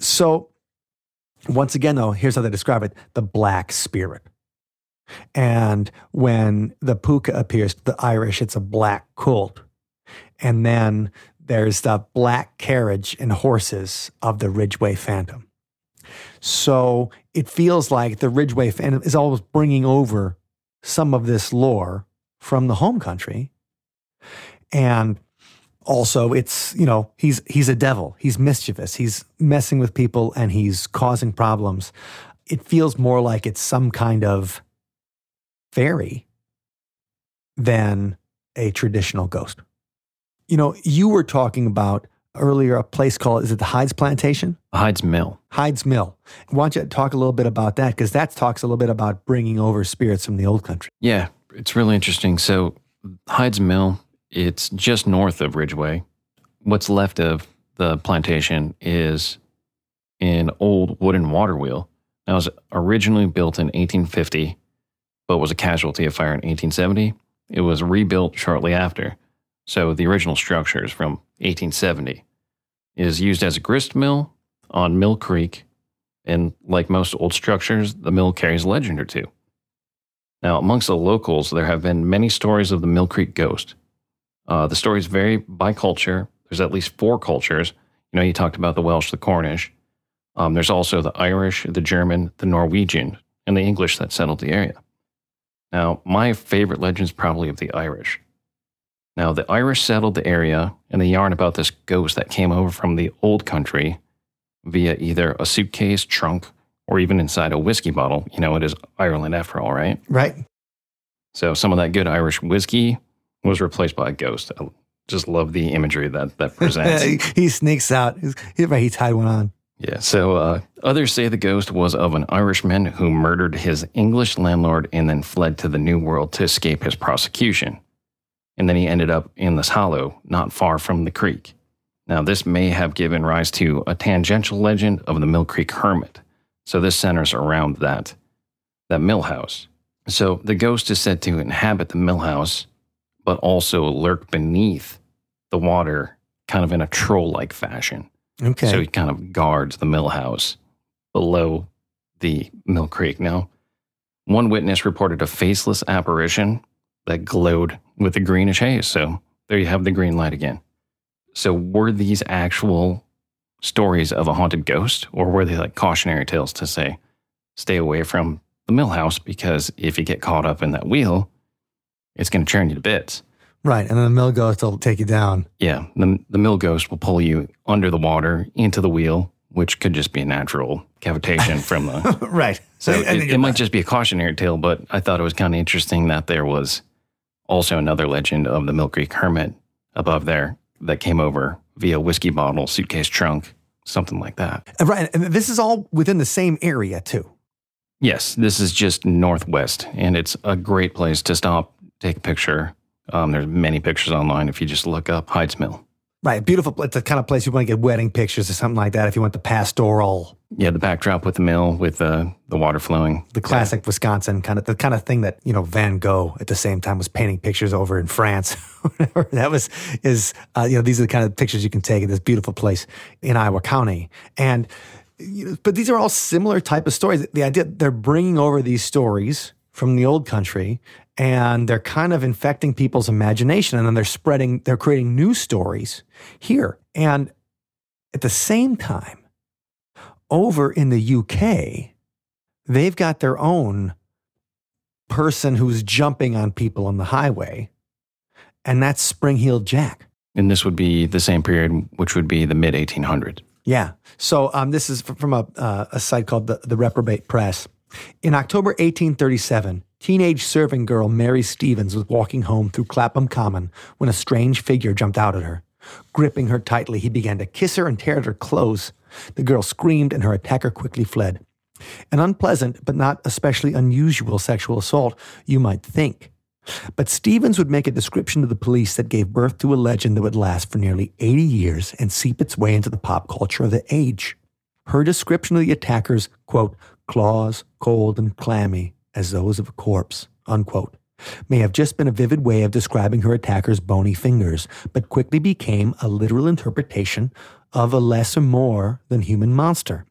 So, once again, though, here's how they describe it the Black Spirit. And when the puka appears to the Irish, it's a black colt. And then there's the black carriage and horses of the Ridgeway Phantom. So it feels like the Ridgeway Phantom is always bringing over some of this lore from the home country. And also it's, you know, he's he's a devil. He's mischievous. He's messing with people and he's causing problems. It feels more like it's some kind of fairy than a traditional ghost. You know, you were talking about earlier a place called, is it the Hyde's Plantation? Hyde's Mill. Hyde's Mill. Why don't you talk a little bit about that? Because that talks a little bit about bringing over spirits from the old country. Yeah, it's really interesting. So, Hyde's Mill, it's just north of Ridgeway. What's left of the plantation is an old wooden water wheel. That was originally built in 1850, but was a casualty of fire in 1870. It was rebuilt shortly after. So, the original structure is from 1870. Is used as a grist mill on Mill Creek, and like most old structures, the mill carries a legend or two. Now, amongst the locals, there have been many stories of the Mill Creek ghost. Uh, the stories vary by culture. There's at least four cultures. You know, you talked about the Welsh, the Cornish. Um, there's also the Irish, the German, the Norwegian, and the English that settled the area. Now, my favorite legend is probably of the Irish. Now, the Irish settled the area, and the yarn about this ghost that came over from the old country via either a suitcase, trunk, or even inside a whiskey bottle. You know, it is Ireland after all, right? Right. So some of that good Irish whiskey was replaced by a ghost. I just love the imagery that that presents. he sneaks out. He's, he tied one on. Yeah. So uh, others say the ghost was of an Irishman who murdered his English landlord and then fled to the New World to escape his prosecution. And then he ended up in this hollow not far from the creek. Now, this may have given rise to a tangential legend of the Mill Creek Hermit. So this centers around that, that mill house. So the ghost is said to inhabit the mill house, but also lurk beneath the water, kind of in a troll like fashion. Okay. So he kind of guards the mill house below the Mill Creek. Now, one witness reported a faceless apparition that glowed with a greenish haze. So there you have the green light again. So were these actual stories of a haunted ghost, or were they like cautionary tales to say, stay away from the mill house because if you get caught up in that wheel, it's going to churn you to bits. Right. And then the mill ghost will take you down. Yeah. The, the mill ghost will pull you under the water into the wheel, which could just be a natural cavitation from the. right. So it, it might just be a cautionary tale, but I thought it was kind of interesting that there was also another legend of the Mill Creek Hermit above there that came over via whiskey bottle, suitcase trunk, something like that. Right. And this is all within the same area, too. Yes, this is just northwest, and it's a great place to stop, take a picture. Um, there's many pictures online if you just look up Hyde's Mill. Right, beautiful. It's the kind of place you want to get wedding pictures or something like that. If you want the pastoral, yeah, the backdrop with the mill, with the the water flowing, the classic yeah. Wisconsin kind of the kind of thing that you know Van Gogh at the same time was painting pictures over in France. That was is uh, you know these are the kind of pictures you can take in this beautiful place in Iowa County and but these are all similar type of stories. The idea they're bringing over these stories from the old country and they're kind of infecting people's imagination and then they're spreading, they're creating new stories here. And at the same time, over in the UK, they've got their own person who's jumping on people on the highway, and that's Spring Heeled Jack. And this would be the same period, which would be the mid 1800s. Yeah. So um, this is from a, uh, a site called the, the Reprobate Press. In October 1837, teenage serving girl Mary Stevens was walking home through Clapham Common when a strange figure jumped out at her. Gripping her tightly, he began to kiss her and tear at her clothes. The girl screamed and her attacker quickly fled. An unpleasant, but not especially unusual sexual assault, you might think. But Stevens would make a description to the police that gave birth to a legend that would last for nearly 80 years and seep its way into the pop culture of the age. Her description of the attackers, quote, claws, cold and clammy as those of a corpse, unquote, may have just been a vivid way of describing her attacker's bony fingers, but quickly became a literal interpretation of a less or more than human monster.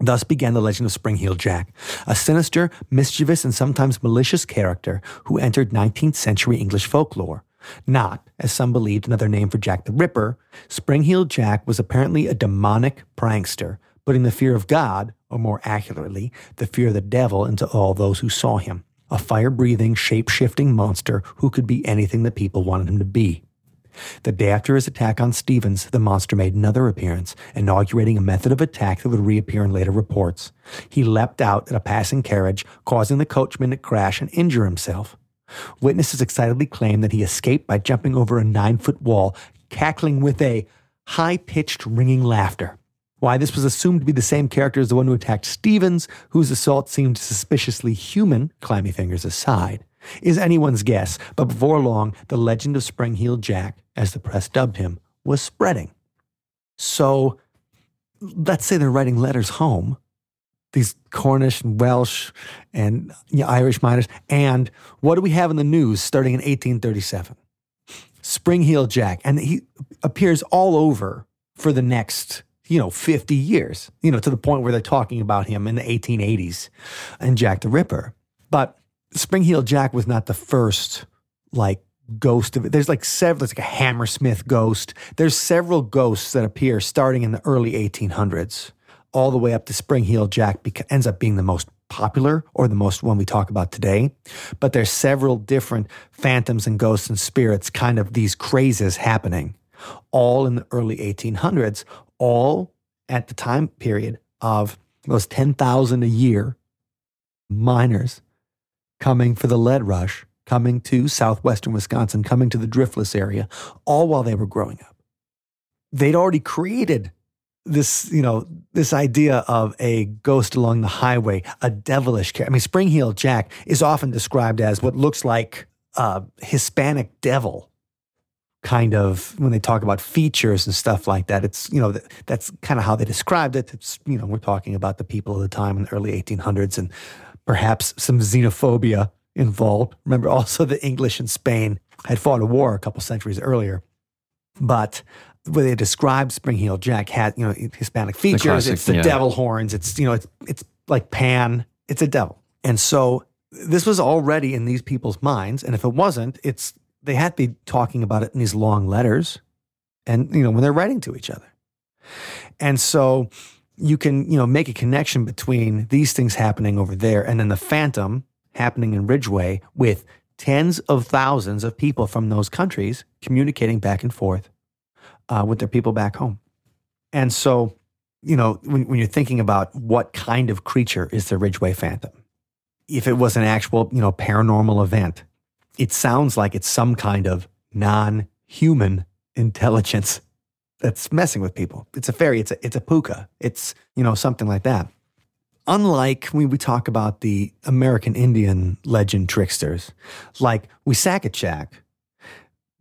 Thus began the legend of Spring-Heeled Jack, a sinister, mischievous, and sometimes malicious character who entered 19th century English folklore. Not, as some believed, another name for Jack the Ripper, Spring-Heeled Jack was apparently a demonic prankster, putting the fear of God, or more accurately, the fear of the devil, into all those who saw him. A fire breathing, shape shifting monster who could be anything that people wanted him to be. The day after his attack on Stevens, the monster made another appearance, inaugurating a method of attack that would reappear in later reports. He leapt out at a passing carriage, causing the coachman to crash and injure himself. Witnesses excitedly claim that he escaped by jumping over a nine foot wall, cackling with a high pitched, ringing laughter. Why this was assumed to be the same character as the one who attacked Stevens, whose assault seemed suspiciously human, clammy fingers aside, is anyone's guess, but before long, the legend of Springheel Jack, as the press dubbed him, was spreading. So let's say they're writing letters home, these Cornish and Welsh and you know, Irish miners. And what do we have in the news starting in 1837? Springheel Jack. And he appears all over for the next, you know, 50 years, you know, to the point where they're talking about him in the 1880s and Jack the Ripper. But Spring Heeled Jack was not the first like ghost of it. There's like several, there's like a Hammersmith ghost. There's several ghosts that appear starting in the early 1800s, all the way up to Spring Heel Jack beca- ends up being the most popular or the most one we talk about today. But there's several different phantoms and ghosts and spirits, kind of these crazes happening, all in the early 1800s, all at the time period of those 10,000 a year miners coming for the lead rush, coming to southwestern Wisconsin, coming to the driftless area, all while they were growing up. They'd already created this, you know, this idea of a ghost along the highway, a devilish character. I mean, Spring Heel Jack is often described as what looks like a Hispanic devil kind of when they talk about features and stuff like that. It's, you know, that, that's kind of how they described it. It's, you know, we're talking about the people of the time in the early 1800s and perhaps some xenophobia involved. Remember also the English and Spain had fought a war a couple centuries earlier. But when they describe Spring Heel Jack had, you know, Hispanic features, classic, it's the yeah. devil horns, it's, you know, it's, it's like Pan, it's a devil. And so this was already in these people's minds. And if it wasn't, it's, they had to be talking about it in these long letters and, you know, when they're writing to each other. And so you can, you know, make a connection between these things happening over there and then the phantom happening in Ridgeway with tens of thousands of people from those countries communicating back and forth uh, with their people back home. And so, you know, when, when you're thinking about what kind of creature is the Ridgeway Phantom, if it was an actual, you know, paranormal event, it sounds like it's some kind of non human intelligence that's messing with people. It's a fairy, it's a, it's a puka, it's, you know, something like that. Unlike when we talk about the American Indian legend tricksters, like Wisakachak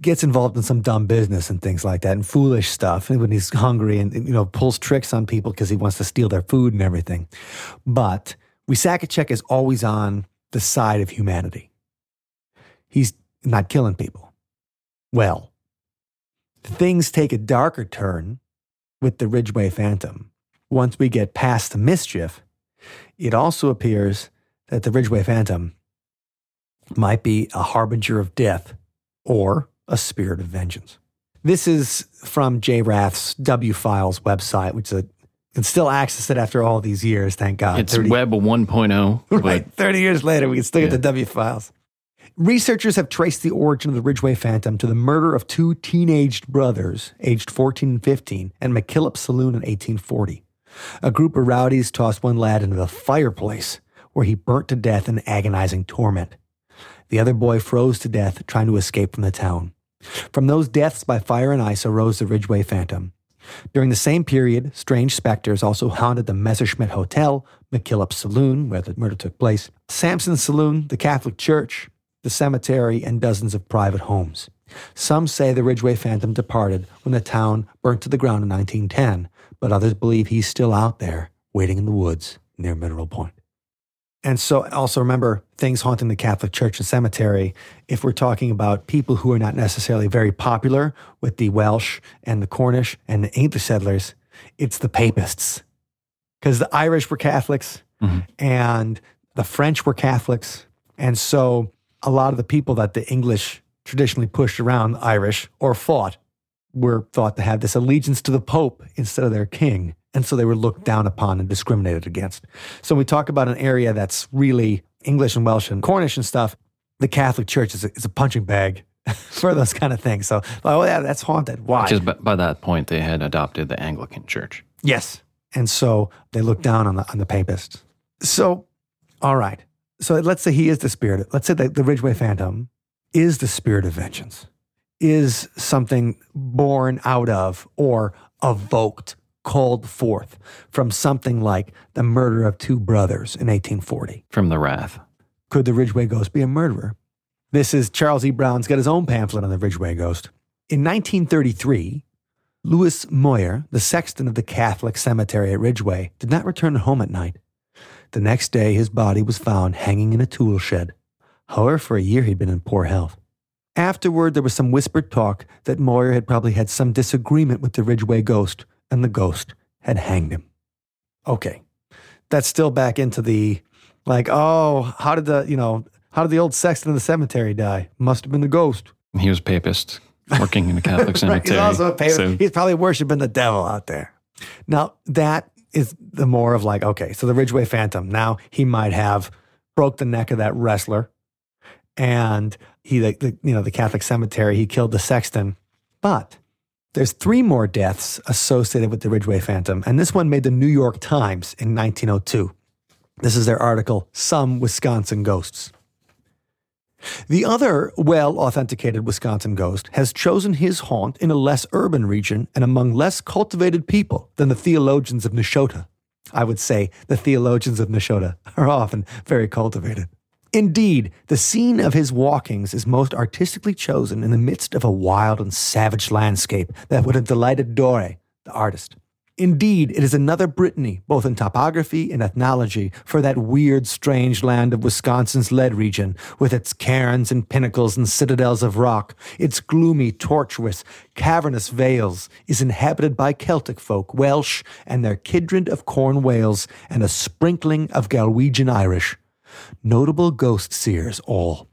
gets involved in some dumb business and things like that and foolish stuff and when he's hungry and, you know pulls tricks on people because he wants to steal their food and everything. But Wisakachak is always on the side of humanity. He's not killing people. Well, things take a darker turn with the Ridgeway Phantom. Once we get past the mischief, it also appears that the Ridgeway Phantom might be a harbinger of death or a spirit of vengeance. This is from Jay Rath's W Files website, which is a, you can still access it after all these years, thank God. It's Web 1.0. but Right. 30 years later, we can still get the W files. Researchers have traced the origin of the Ridgeway Phantom to the murder of two teenaged brothers, aged 14 and 15, at McKillop Saloon in 1840. A group of rowdies tossed one lad into the fireplace, where he burnt to death in agonizing torment. The other boy froze to death trying to escape from the town. From those deaths by fire and ice arose the Ridgeway Phantom. During the same period, strange specters also haunted the Messerschmitt Hotel, McKillop Saloon, where the murder took place, Sampson's Saloon, the Catholic Church, the cemetery, and dozens of private homes. Some say the Ridgeway Phantom departed when the town burnt to the ground in 1910, but others believe he's still out there, waiting in the woods near Mineral Point. And so also remember things haunting the Catholic Church and cemetery. If we're talking about people who are not necessarily very popular with the Welsh and the Cornish and the English settlers, it's the papists. Because the Irish were Catholics mm-hmm. and the French were Catholics. And so a lot of the people that the English traditionally pushed around, Irish, or fought, were thought to have this allegiance to the Pope instead of their king. And so they were looked down upon and discriminated against. So we talk about an area that's really English and Welsh and Cornish and stuff. The Catholic Church is a, is a punching bag for those kind of things. So, oh yeah, that's haunted. Why? Because by, by that point, they had adopted the Anglican Church. Yes. And so they looked down on the on the papists. So, all right. So let's say he is the spirit. Let's say that the Ridgeway Phantom is the spirit of vengeance, is something born out of or evoked, called forth from something like the murder of two brothers in 1840. From the Wrath. Could the Ridgeway Ghost be a murderer? This is Charles E. Brown's got his own pamphlet on the Ridgeway Ghost. In 1933, Louis Moyer, the sexton of the Catholic cemetery at Ridgeway, did not return home at night. The next day, his body was found hanging in a tool shed. However, for a year he'd been in poor health. Afterward, there was some whispered talk that Moyer had probably had some disagreement with the Ridgeway ghost, and the ghost had hanged him. Okay, that's still back into the like, oh, how did the, you know, how did the old sexton in the cemetery die? Must have been the ghost. He was papist, working in a Catholic Right, cemetery. He's also a pagan. So- He's probably worshiping the devil out there. Now that is the more of like, okay, so the Ridgeway Phantom. Now he might have broke the neck of that wrestler, and he, the, the you know, the Catholic cemetery. He killed the sexton, but there's three more deaths associated with the Ridgeway Phantom, and this one made the New York Times in 1902. This is their article, "Some Wisconsin Ghosts." The other well authenticated Wisconsin ghost has chosen his haunt in a less urban region and among less cultivated people than the theologians of Nashotah. I would say the theologians of Nashotah are often very cultivated. Indeed, the scene of his walkings is most artistically chosen in the midst of a wild and savage landscape that would have delighted Dore, the artist. Indeed, it is another Brittany, both in topography and ethnology, for that weird, strange land of Wisconsin's lead region, with its cairns and pinnacles and citadels of rock, its gloomy, tortuous, cavernous vales, is inhabited by Celtic folk, Welsh, and their kindred of Corn Wales, and a sprinkling of Galwegian Irish. Notable ghost seers all.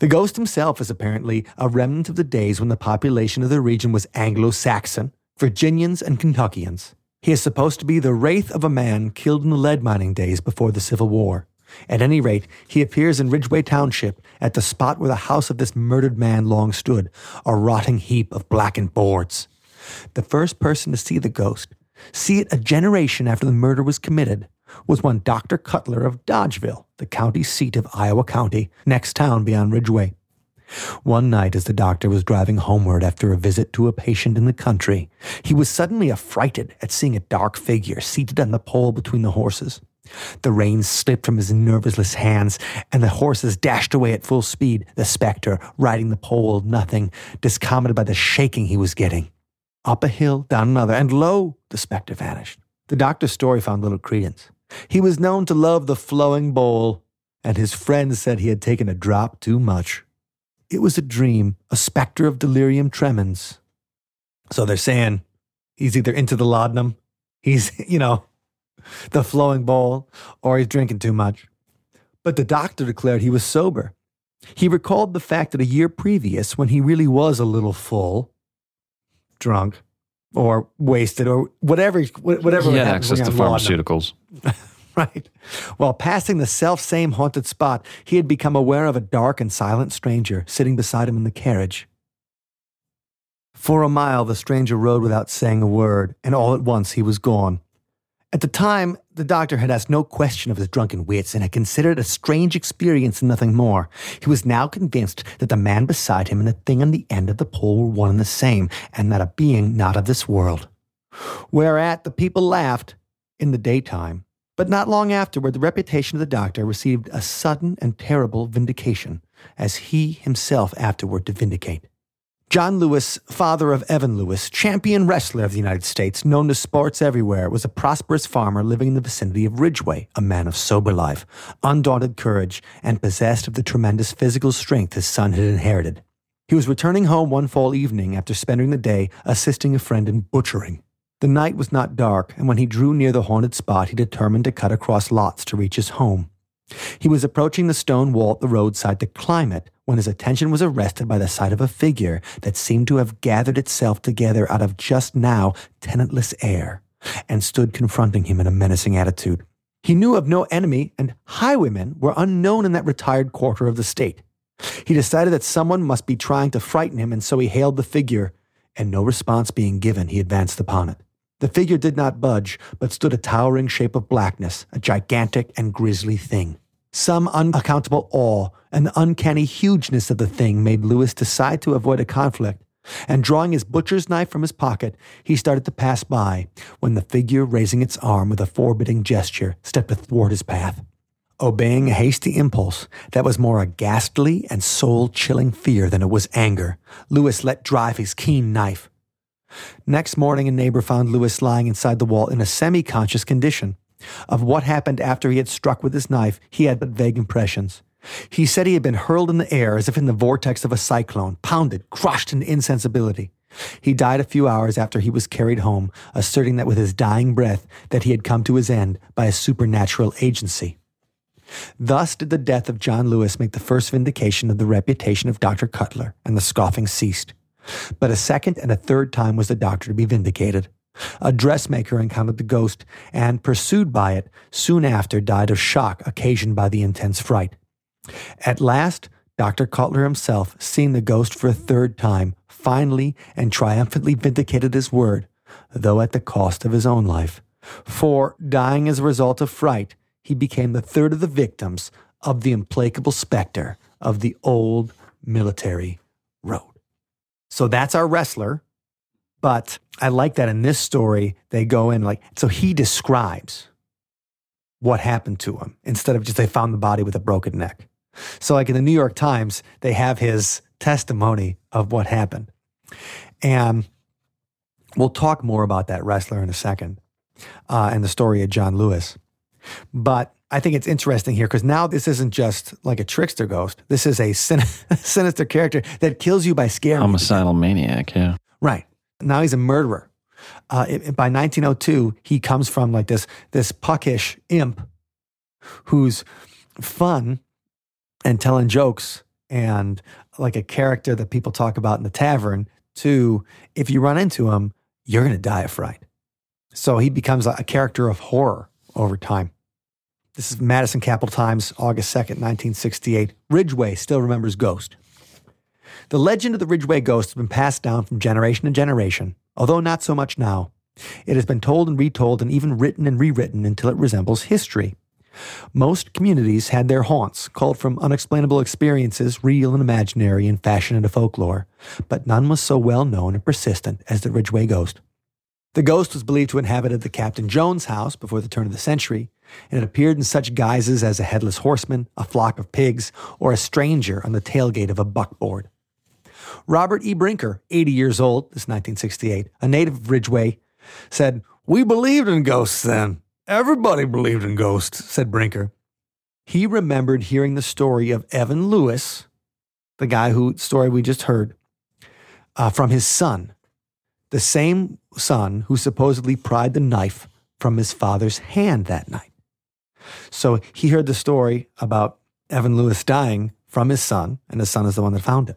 The ghost himself is apparently a remnant of the days when the population of the region was Anglo Saxon, Virginians, and Kentuckians. He is supposed to be the wraith of a man killed in the lead mining days before the Civil War. At any rate, he appears in Ridgeway Township at the spot where the house of this murdered man long stood, a rotting heap of blackened boards. The first person to see the ghost, see it a generation after the murder was committed, was one Dr. Cutler of Dodgeville, the county seat of Iowa County, next town beyond Ridgeway. One night, as the doctor was driving homeward after a visit to a patient in the country, he was suddenly affrighted at seeing a dark figure seated on the pole between the horses. The reins slipped from his nerveless hands, and the horses dashed away at full speed, the spectre, riding the pole, nothing, discomfited by the shaking he was getting. Up a hill, down another, and lo, the spectre vanished. The doctor's story found little credence. He was known to love the flowing bowl, and his friends said he had taken a drop too much. It was a dream, a spectre of delirium tremens. So they're saying he's either into the laudanum, he's, you know, the flowing bowl, or he's drinking too much. But the doctor declared he was sober. He recalled the fact that a year previous, when he really was a little full, drunk, or wasted, or whatever, whatever. Happens access to pharmaceuticals. Right. While passing the self same haunted spot, he had become aware of a dark and silent stranger sitting beside him in the carriage. For a mile, the stranger rode without saying a word, and all at once he was gone. At the time, the doctor had asked no question of his drunken wits and had considered it a strange experience and nothing more. He was now convinced that the man beside him and the thing on the end of the pole were one and the same, and that a being not of this world. Whereat the people laughed in the daytime, but not long afterward, the reputation of the doctor received a sudden and terrible vindication, as he himself afterward to vindicate. John Lewis, father of Evan Lewis, champion wrestler of the United States, known to sports everywhere, was a prosperous farmer living in the vicinity of Ridgeway, a man of sober life, undaunted courage, and possessed of the tremendous physical strength his son had inherited. He was returning home one fall evening after spending the day assisting a friend in butchering. The night was not dark, and when he drew near the haunted spot, he determined to cut across lots to reach his home. He was approaching the stone wall at the roadside to climb it when his attention was arrested by the sight of a figure that seemed to have gathered itself together out of just now tenantless air and stood confronting him in a menacing attitude. He knew of no enemy, and highwaymen were unknown in that retired quarter of the state. He decided that someone must be trying to frighten him, and so he hailed the figure, and no response being given, he advanced upon it. The figure did not budge, but stood a towering shape of blackness, a gigantic and grisly thing. Some unaccountable awe and the uncanny hugeness of the thing made Lewis decide to avoid a conflict, and drawing his butcher's knife from his pocket, he started to pass by when the figure, raising its arm with a forbidding gesture, stepped athwart his path. Obeying a hasty impulse that was more a ghastly and soul chilling fear than it was anger, Lewis let drive his keen knife. Next morning, a neighbor found Lewis lying inside the wall in a semi conscious condition. Of what happened after he had struck with his knife, he had but vague impressions. He said he had been hurled in the air as if in the vortex of a cyclone, pounded, crushed into insensibility. He died a few hours after he was carried home, asserting that with his dying breath that he had come to his end by a supernatural agency. Thus did the death of John Lewis make the first vindication of the reputation of Dr. Cutler, and the scoffing ceased. But a second and a third time was the doctor to be vindicated. A dressmaker encountered the ghost and, pursued by it, soon after died of shock occasioned by the intense fright. At last, Dr. Cutler himself, seeing the ghost for a third time, finally and triumphantly vindicated his word, though at the cost of his own life. For, dying as a result of fright, he became the third of the victims of the implacable specter of the old military road. So that's our wrestler. But I like that in this story, they go in like, so he describes what happened to him instead of just they found the body with a broken neck. So, like in the New York Times, they have his testimony of what happened. And we'll talk more about that wrestler in a second uh, and the story of John Lewis. But I think it's interesting here because now this isn't just like a trickster ghost. This is a sin- sinister character that kills you by scaring you. Homicidal maniac, yeah. Right. Now he's a murderer. Uh, it- it- by 1902, he comes from like this this puckish imp who's fun and telling jokes and like a character that people talk about in the tavern to if you run into him, you're going to die of fright. So he becomes a, a character of horror over time. This is Madison Capital Times, August 2nd, 1968. Ridgeway still remembers Ghost. The legend of the Ridgeway Ghost has been passed down from generation to generation, although not so much now. It has been told and retold and even written and rewritten until it resembles history. Most communities had their haunts, called from unexplainable experiences, real and imaginary, and fashioned into folklore, but none was so well known and persistent as the Ridgeway Ghost. The ghost was believed to inhabit the Captain Jones house before the turn of the century, and it appeared in such guises as a headless horseman, a flock of pigs, or a stranger on the tailgate of a buckboard. Robert E. Brinker, 80 years old, this is 1968, a native of Ridgeway, said, We believed in ghosts then. Everybody believed in ghosts, said Brinker. He remembered hearing the story of Evan Lewis, the guy whose story we just heard, uh, from his son, the same son who supposedly pried the knife from his father's hand that night. So he heard the story about Evan Lewis dying from his son, and his son is the one that found him.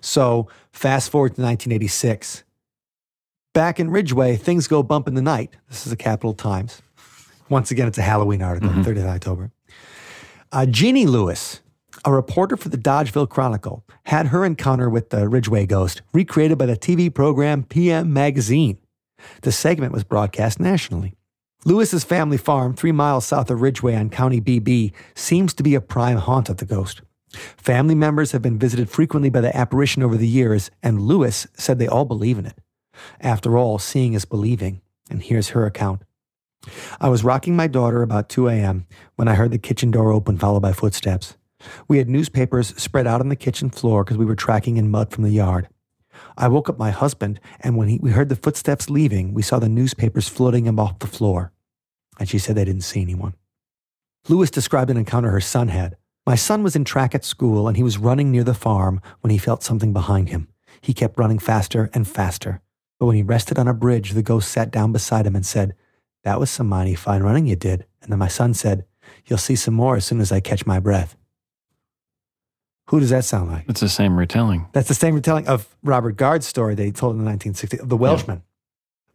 So fast forward to 1986. Back in Ridgeway, things go bump in the night. This is the Capital Times. Once again, it's a Halloween article, 30th October. Uh, Jeannie Lewis, a reporter for the Dodgeville Chronicle, had her encounter with the Ridgeway ghost recreated by the TV program PM Magazine. The segment was broadcast nationally. Lewis's family farm, three miles south of Ridgeway on County BB, seems to be a prime haunt of the ghost. Family members have been visited frequently by the apparition over the years, and Lewis said they all believe in it. After all, seeing is believing, and here's her account. I was rocking my daughter about 2 a.m. when I heard the kitchen door open, followed by footsteps. We had newspapers spread out on the kitchen floor because we were tracking in mud from the yard. I woke up my husband, and when he, we heard the footsteps leaving, we saw the newspapers floating him off the floor. And she said they didn't see anyone. Lewis described an encounter her son had. My son was in track at school, and he was running near the farm when he felt something behind him. He kept running faster and faster. But when he rested on a bridge, the ghost sat down beside him and said, That was some mighty fine running you did. And then my son said, You'll see some more as soon as I catch my breath. Who does that sound like? It's the same retelling. That's the same retelling of Robert Gard's story that he told in the 1960s of the Welshman.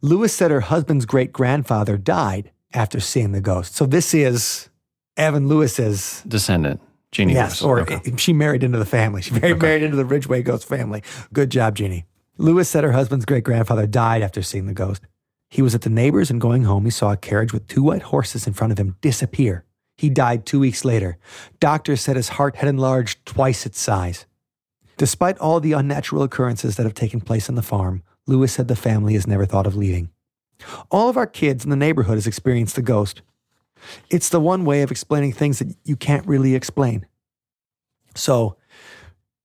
Lewis said her husband's great grandfather died after seeing the ghost. So this is Evan Lewis's Descendant. Jeannie yes, Lewis. or Okay. she married into the family. She married, married into the Ridgeway ghost family. Good job, Jeannie. Lewis said her husband's great grandfather died after seeing the ghost. He was at the neighbor's and going home, he saw a carriage with two white horses in front of him disappear. He died two weeks later. Doctors said his heart had enlarged twice its size. Despite all the unnatural occurrences that have taken place on the farm, Lewis said the family has never thought of leaving. All of our kids in the neighborhood has experienced the ghost. It's the one way of explaining things that you can't really explain. So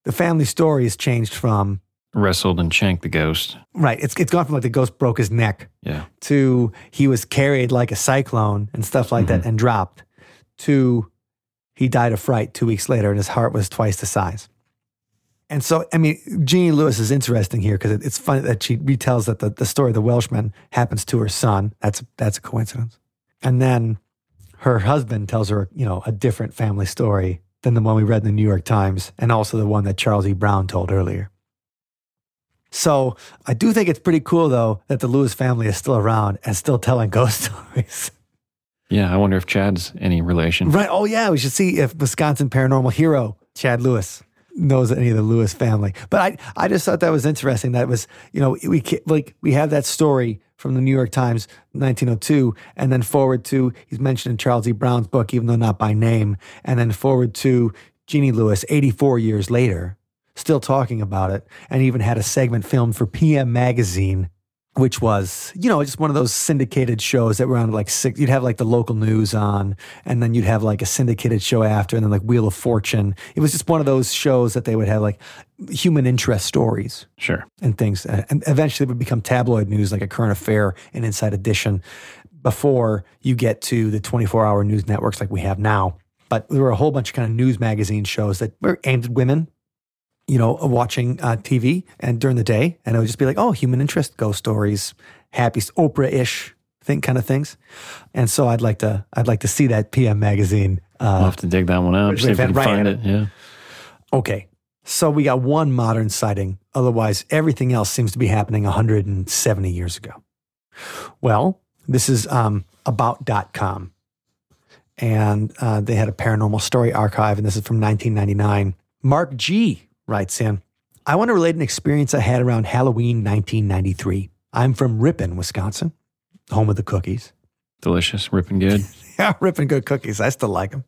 the family story has changed from, Wrestled and shanked the ghost. right, it's, it's gone from like the ghost broke his neck Yeah. to he was carried like a cyclone and stuff like mm-hmm. that and dropped to he died of fright two weeks later and his heart was twice the size. And so, I mean, Jeannie Lewis is interesting here because it, it's funny that she retells that the, the story of the Welshman happens to her son. That's that's a coincidence. And then her husband tells her, you know, a different family story than the one we read in the New York Times and also the one that Charles E. Brown told earlier. So I do think it's pretty cool, though, that the Lewis family is still around and still telling ghost stories. Yeah, I wonder if Chad's any relation. Right. Oh, yeah. We should see if Wisconsin paranormal hero Chad Lewis knows any of the Lewis family. But I, I just thought that was interesting. That was, you know, we like we have that story from the New York Times, 1902, and then forward to he's mentioned in Charles E. Brown's book, even though not by name, and then forward to Jeannie Lewis, 84 years later, still talking about it, and even had a segment filmed for PM Magazine which was, you know, just one of those syndicated shows that were on like six. You'd have like the local news on, and then you'd have like a syndicated show after, and then like Wheel of Fortune. It was just one of those shows that they would have like human interest stories. Sure. And things. Uh, and eventually it would become tabloid news, like a current affair and Inside Edition, before you get to the 24 hour news networks like we have now. But there were a whole bunch of kind of news magazine shows that were aimed at women, you know, watching uh, TV and during the day, and it would just be like, oh, human interest, ghost stories, happy Oprah ish thing, kind of things. And so I'd like to, I'd like to see that PM magazine. Uh, I'll have to dig that one out. See if we can find it. Yeah. Okay, so we got one modern sighting. Otherwise, everything else seems to be happening 170 years ago. Well, this is um, about.com. And uh, they had a paranormal story archive, and this is from 1999. Mark G writes Sam. I want to relate an experience I had around Halloween 1993. I'm from Ripon, Wisconsin, home of the cookies. Delicious, Ripon good. yeah, Ripon good cookies. I still like them.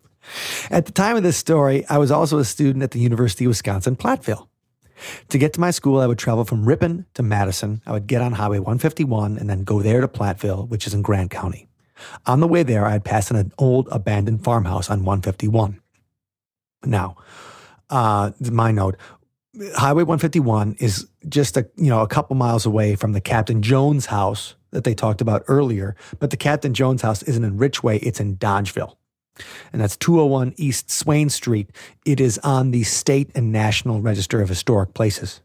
At the time of this story, I was also a student at the University of Wisconsin Platteville. To get to my school, I would travel from Ripon to Madison. I would get on Highway 151 and then go there to Platteville, which is in Grant County. On the way there, I'd pass an old abandoned farmhouse on 151. Now, uh, my note, Highway 151 is just a you know a couple miles away from the Captain Jones house that they talked about earlier, but the Captain Jones house isn't in Ridgeway; it's in Dodgeville. And that's 201 East Swain Street. It is on the state and national register of historic places.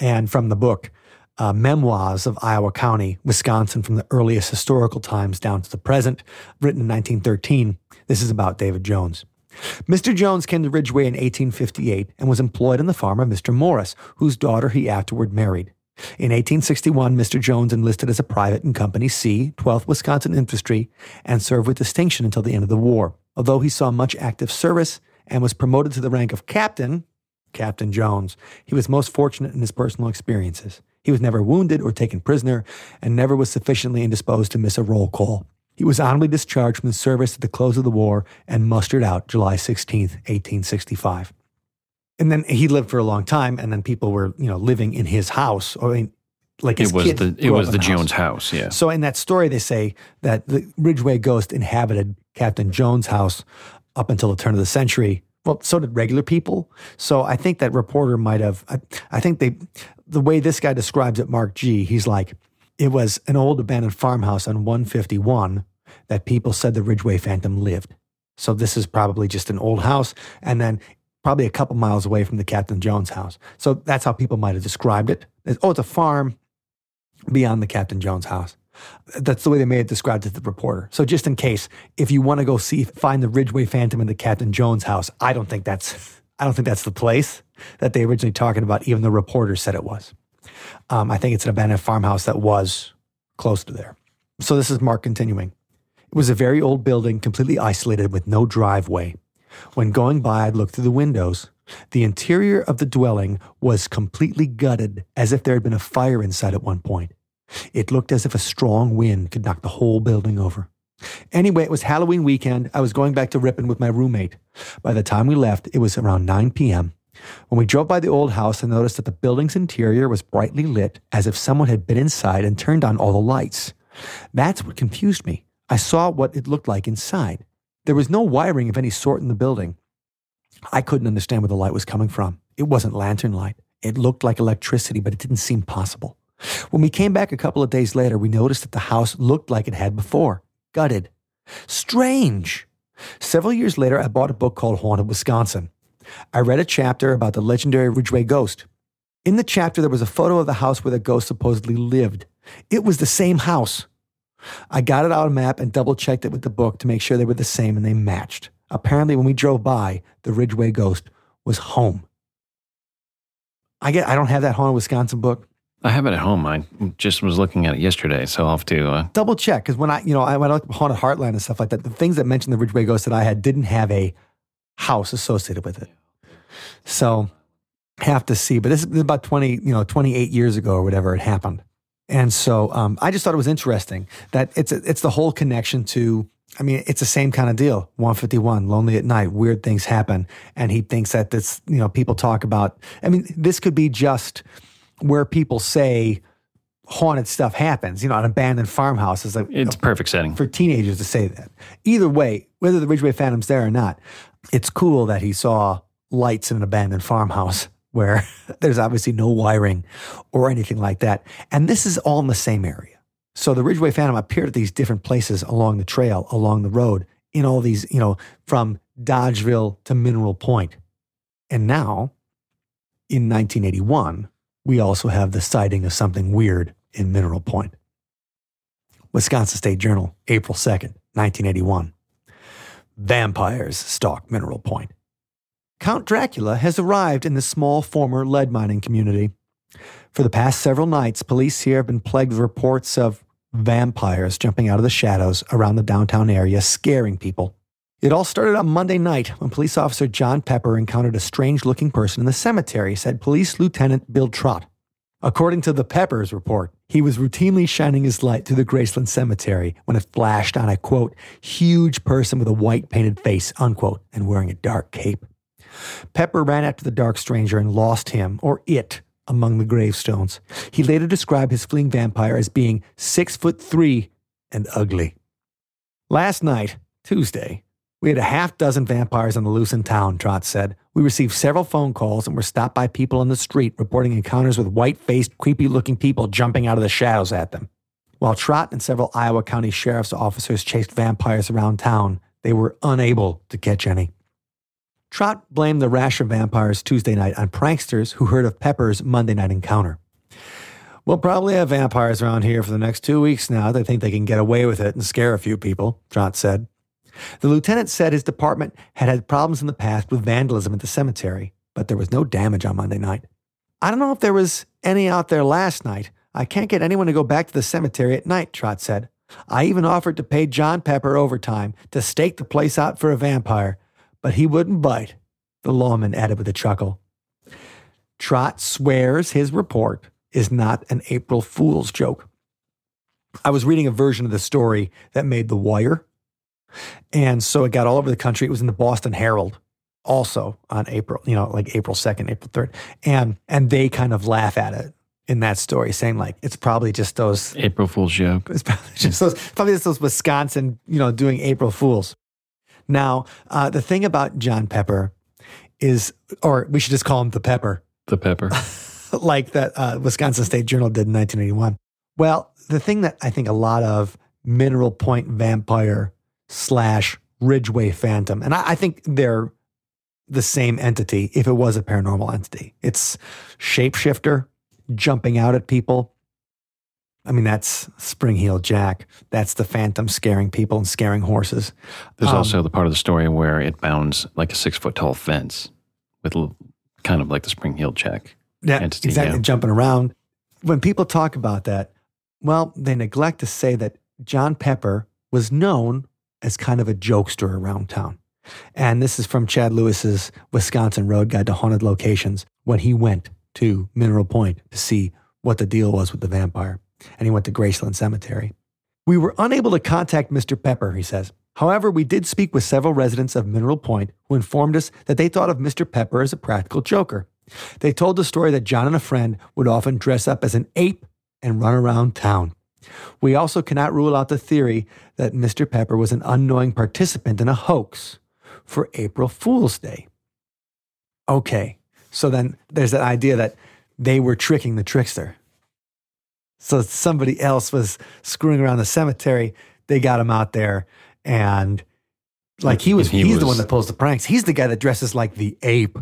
And from the book, uh, Memoirs of Iowa County, Wisconsin, from the earliest historical times down to the present, written in 1913, this is about David Jones. Mr. Jones came to Ridgeway in 1858 and was employed on the farm of Mr. Morris, whose daughter he afterward married. In 1861, Mr. Jones enlisted as a private in Company C, 12th Wisconsin Infantry, and served with distinction until the end of the war. Although he saw much active service and was promoted to the rank of captain, Captain Jones, he was most fortunate in his personal experiences. He was never wounded or taken prisoner, and never was sufficiently indisposed to miss a roll call. He was honorably discharged from the service at the close of the war and mustered out July 16, 1865. And then he lived for a long time, and then people were, you know, living in his house. I mean, like it was the it was the, the Jones house. house. Yeah. So in that story, they say that the Ridgeway ghost inhabited Captain Jones' house up until the turn of the century. Well, so did regular people. So I think that reporter might have. I, I think they, the way this guy describes it, Mark G. He's like, it was an old abandoned farmhouse on 151 that people said the Ridgeway Phantom lived. So this is probably just an old house, and then probably a couple miles away from the Captain Jones house. So that's how people might have described it. oh, it's a farm beyond the Captain Jones house. That's the way they may have described it to the reporter. So just in case, if you want to go see find the Ridgeway Phantom in the Captain Jones house, I don't think that's I don't think that's the place that they originally talking about. Even the reporter said it was. Um, I think it's an abandoned farmhouse that was close to there. So this is Mark continuing. It was a very old building, completely isolated with no driveway. When going by, I'd look through the windows. The interior of the dwelling was completely gutted, as if there had been a fire inside at one point. It looked as if a strong wind could knock the whole building over. Anyway, it was Halloween weekend. I was going back to Ripon with my roommate. By the time we left, it was around 9 p.m. When we drove by the old house, I noticed that the building's interior was brightly lit, as if someone had been inside and turned on all the lights. That's what confused me. I saw what it looked like inside. There was no wiring of any sort in the building. I couldn't understand where the light was coming from. It wasn't lantern light. It looked like electricity, but it didn't seem possible. When we came back a couple of days later, we noticed that the house looked like it had before gutted. Strange. Several years later, I bought a book called Haunted Wisconsin. I read a chapter about the legendary Ridgeway ghost. In the chapter, there was a photo of the house where the ghost supposedly lived. It was the same house. I got it out a map and double checked it with the book to make sure they were the same and they matched. Apparently, when we drove by, the Ridgeway Ghost was home. I get I don't have that haunted Wisconsin book. I have it at home. I just was looking at it yesterday, so I'll have to. Uh, Double check because when I you know I went out haunted Heartland and stuff like that, the things that mentioned the Ridgeway Ghost that I had didn't have a house associated with it. So have to see. But this is about twenty you know twenty eight years ago or whatever it happened. And so um, I just thought it was interesting that it's it's the whole connection to. I mean, it's the same kind of deal. 151, lonely at night, weird things happen, and he thinks that this. You know, people talk about. I mean, this could be just where people say haunted stuff happens. You know, an abandoned farmhouse is like it's a perfect setting. for teenagers to say that. Either way, whether the Ridgeway Phantom's there or not, it's cool that he saw lights in an abandoned farmhouse where there's obviously no wiring or anything like that. And this is all in the same area. So the Ridgeway Phantom appeared at these different places along the trail, along the road, in all these, you know, from Dodgeville to Mineral Point. And now, in 1981, we also have the sighting of something weird in Mineral Point. Wisconsin State Journal, April 2nd, 1981. Vampires stalk Mineral Point. Count Dracula has arrived in the small former lead mining community. For the past several nights, police here have been plagued with reports of vampires jumping out of the shadows around the downtown area, scaring people. It all started on Monday night when police officer John Pepper encountered a strange looking person in the cemetery, said Police Lieutenant Bill Trott. According to the Peppers report, he was routinely shining his light through the Graceland Cemetery when it flashed on a quote, huge person with a white painted face, unquote, and wearing a dark cape. Pepper ran after the dark stranger and lost him, or it, among the gravestones. He later described his fleeing vampire as being six foot three and ugly. Last night, Tuesday, we had a half dozen vampires on the loose in town, Trott said. We received several phone calls and were stopped by people on the street reporting encounters with white faced, creepy looking people jumping out of the shadows at them. While Trott and several Iowa County sheriff's officers chased vampires around town, they were unable to catch any. Trott blamed the rash of vampires Tuesday night on pranksters who heard of Pepper's Monday night encounter. We'll probably have vampires around here for the next two weeks now. They think they can get away with it and scare a few people, Trott said. The lieutenant said his department had had problems in the past with vandalism at the cemetery, but there was no damage on Monday night. I don't know if there was any out there last night. I can't get anyone to go back to the cemetery at night, Trott said. I even offered to pay John Pepper overtime to stake the place out for a vampire, but he wouldn't bite, the lawman added with a chuckle. Trott swears his report is not an April Fool's joke. I was reading a version of the story that made The Wire and so it got all over the country. It was in the Boston Herald also on April, you know, like April 2nd, April 3rd. And and they kind of laugh at it in that story, saying like it's probably just those April Fool's joke. It's probably just those probably just those Wisconsin, you know, doing April Fools. Now, uh, the thing about John Pepper is, or we should just call him the Pepper, The pepper. like that uh, Wisconsin State Journal did in 1981. Well, the thing that I think a lot of Mineral Point vampire slash Ridgeway Phantom. And I, I, think they're the same entity if it was a paranormal entity. It's shapeshifter jumping out at people. I mean, that's Spring Heel Jack. That's the Phantom scaring people and scaring horses. There's um, also the part of the story where it bounds like a six foot tall fence with kind of like the Spring Heel Jack. Yeah, entity, exactly. Yeah. Jumping around. When people talk about that, well, they neglect to say that John Pepper was known as kind of a jokester around town. And this is from Chad Lewis's Wisconsin Road Guide to Haunted Locations when he went to Mineral Point to see what the deal was with the vampire. And he went to Graceland Cemetery. We were unable to contact Mr. Pepper, he says. However, we did speak with several residents of Mineral Point who informed us that they thought of Mr. Pepper as a practical joker. They told the story that John and a friend would often dress up as an ape and run around town. We also cannot rule out the theory that Mr. Pepper was an unknowing participant in a hoax for April Fool's Day. Okay, so then there's that idea that they were tricking the trickster. So somebody else was screwing around the cemetery. They got him out there, and like he was, he he's was, the one that pulls the pranks. He's the guy that dresses like the ape.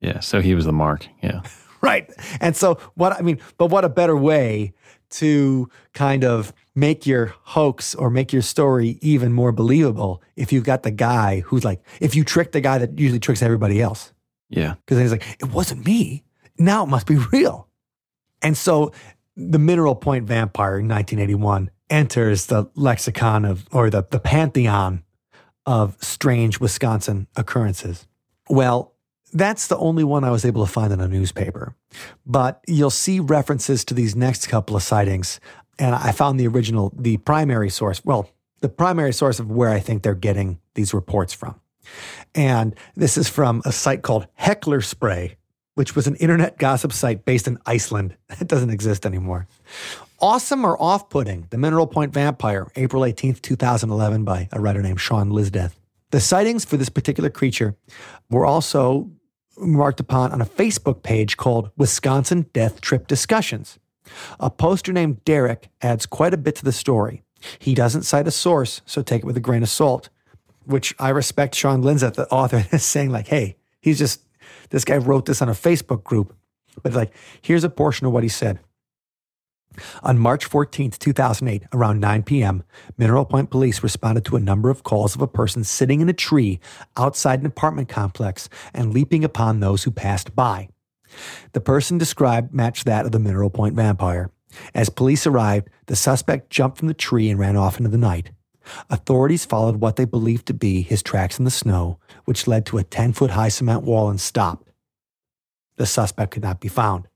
Yeah, so he was the mark. Yeah. right. And so what I mean, but what a better way to kind of make your hoax or make your story even more believable if you've got the guy who's like, if you trick the guy that usually tricks everybody else. Yeah. Because he's like, it wasn't me. Now it must be real. And so the Mineral Point vampire in 1981 enters the lexicon of, or the, the pantheon of strange Wisconsin occurrences. Well, that's the only one I was able to find in a newspaper. But you'll see references to these next couple of sightings. And I found the original, the primary source, well, the primary source of where I think they're getting these reports from. And this is from a site called Heckler Spray, which was an internet gossip site based in Iceland. It doesn't exist anymore. Awesome or Off Putting, The Mineral Point Vampire, April 18th, 2011, by a writer named Sean Lisdeath. The sightings for this particular creature were also marked upon on a Facebook page called Wisconsin Death Trip Discussions. A poster named Derek adds quite a bit to the story. He doesn't cite a source, so take it with a grain of salt, which I respect Sean Lisdeath, the author, is saying, like, hey, he's just, this guy wrote this on a Facebook group. But like, here's a portion of what he said. On March 14, 2008, around 9 p.m., Mineral Point police responded to a number of calls of a person sitting in a tree outside an apartment complex and leaping upon those who passed by. The person described matched that of the Mineral Point vampire. As police arrived, the suspect jumped from the tree and ran off into the night. Authorities followed what they believed to be his tracks in the snow, which led to a 10 foot high cement wall and stopped. The suspect could not be found.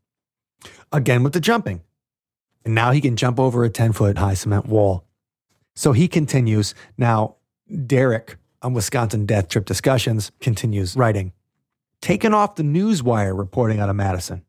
Again with the jumping. And now he can jump over a 10 foot high cement wall. So he continues. Now, Derek on Wisconsin Death Trip Discussions continues writing Taken off the Newswire reporting out of Madison.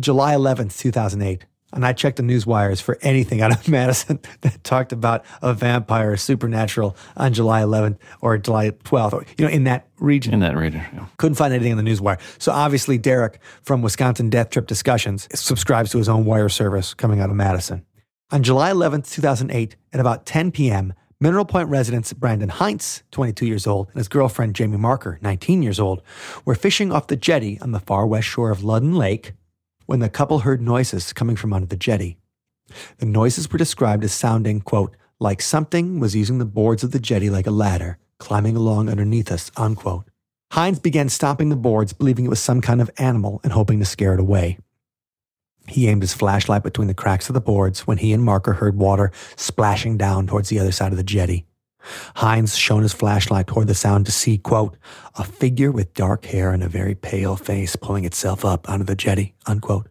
July 11th, 2008. And I checked the news wires for anything out of Madison that talked about a vampire supernatural on July 11th or July 12th, or, you know, in that region. In that region. Yeah. Couldn't find anything in the news wire. So obviously, Derek from Wisconsin Death Trip Discussions subscribes to his own wire service coming out of Madison. On July 11th, 2008, at about 10 p.m., Mineral Point residents Brandon Heinz, 22 years old, and his girlfriend Jamie Marker, 19 years old, were fishing off the jetty on the far west shore of Ludden Lake when the couple heard noises coming from under the jetty. The noises were described as sounding, quote, like something was using the boards of the jetty like a ladder, climbing along underneath us, unquote. Heinz began stomping the boards, believing it was some kind of animal and hoping to scare it away. He aimed his flashlight between the cracks of the boards when he and Marker heard water splashing down towards the other side of the jetty. Heinz shone his flashlight toward the sound to see, quote, a figure with dark hair and a very pale face pulling itself up out of the jetty, unquote.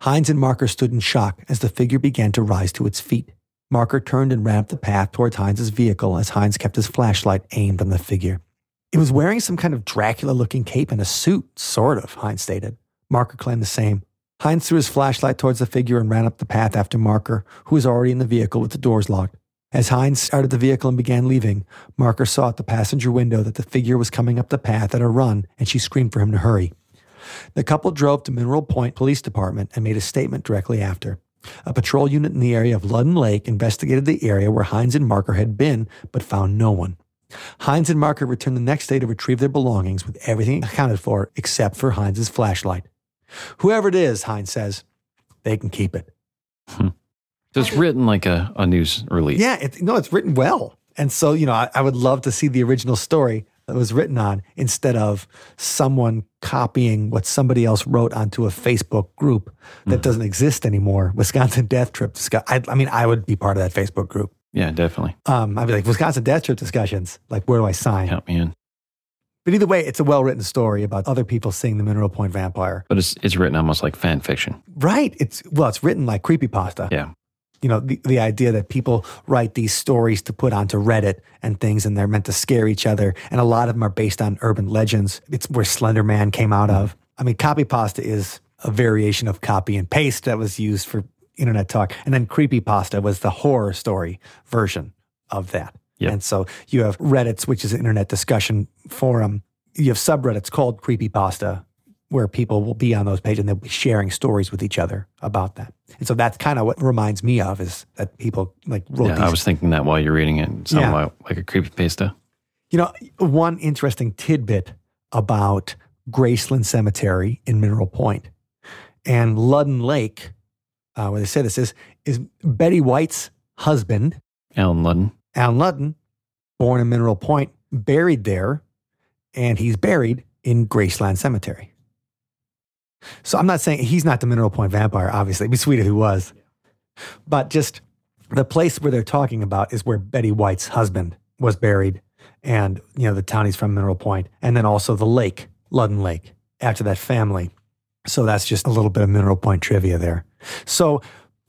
Heinz and Marker stood in shock as the figure began to rise to its feet. Marker turned and ran up the path towards Heinz's vehicle as Heinz kept his flashlight aimed on the figure. It was wearing some kind of Dracula looking cape and a suit, sort of, Heinz stated. Marker claimed the same. Heinz threw his flashlight towards the figure and ran up the path after Marker, who was already in the vehicle with the doors locked. As Heinz started the vehicle and began leaving, Marker saw at the passenger window that the figure was coming up the path at a run, and she screamed for him to hurry. The couple drove to Mineral Point Police Department and made a statement directly after. A patrol unit in the area of Ludden Lake investigated the area where Heinz and Marker had been, but found no one. Heinz and Marker returned the next day to retrieve their belongings with everything accounted for except for Heinz's flashlight. Whoever it is, Heinz says, they can keep it. Hmm. So it's written like a, a news release. Yeah, it, no, it's written well. And so, you know, I, I would love to see the original story that was written on instead of someone copying what somebody else wrote onto a Facebook group that doesn't exist anymore. Wisconsin Death Trip. I, I mean, I would be part of that Facebook group. Yeah, definitely. Um, I'd be like, Wisconsin Death Trip Discussions. Like, where do I sign? Help me in. But either way, it's a well written story about other people seeing the Mineral Point vampire. But it's it's written almost like fan fiction. Right. It's well, it's written like creepypasta. Yeah. You know, the, the idea that people write these stories to put onto Reddit and things, and they're meant to scare each other. And a lot of them are based on urban legends. It's where Slender Man came out of. I mean, copy pasta is a variation of copy and paste that was used for internet talk. And then creepy pasta was the horror story version of that. Yep. And so you have Reddit's, which is an internet discussion forum. You have subreddits called creepy pasta where people will be on those pages and they'll be sharing stories with each other about that. And so that's kind of what reminds me of is that people like wrote Yeah, these. I was thinking that while you're reading it. It sounded Yeah. like, a creepy pasta. you know, one interesting tidbit about Graceland Cemetery in Mineral Point and Ludden Lake, uh, where they say this is, is Betty White's husband, Alan Ludden. Alan Ludden, born in Mineral Point, buried there, and he's buried in Graceland Cemetery. So I'm not saying he's not the Mineral Point vampire, obviously. It'd be sweet if he was. But just the place where they're talking about is where Betty White's husband was buried, and you know the town he's from, Mineral Point, and then also the lake, Ludden Lake, after that family. So that's just a little bit of Mineral Point trivia there. So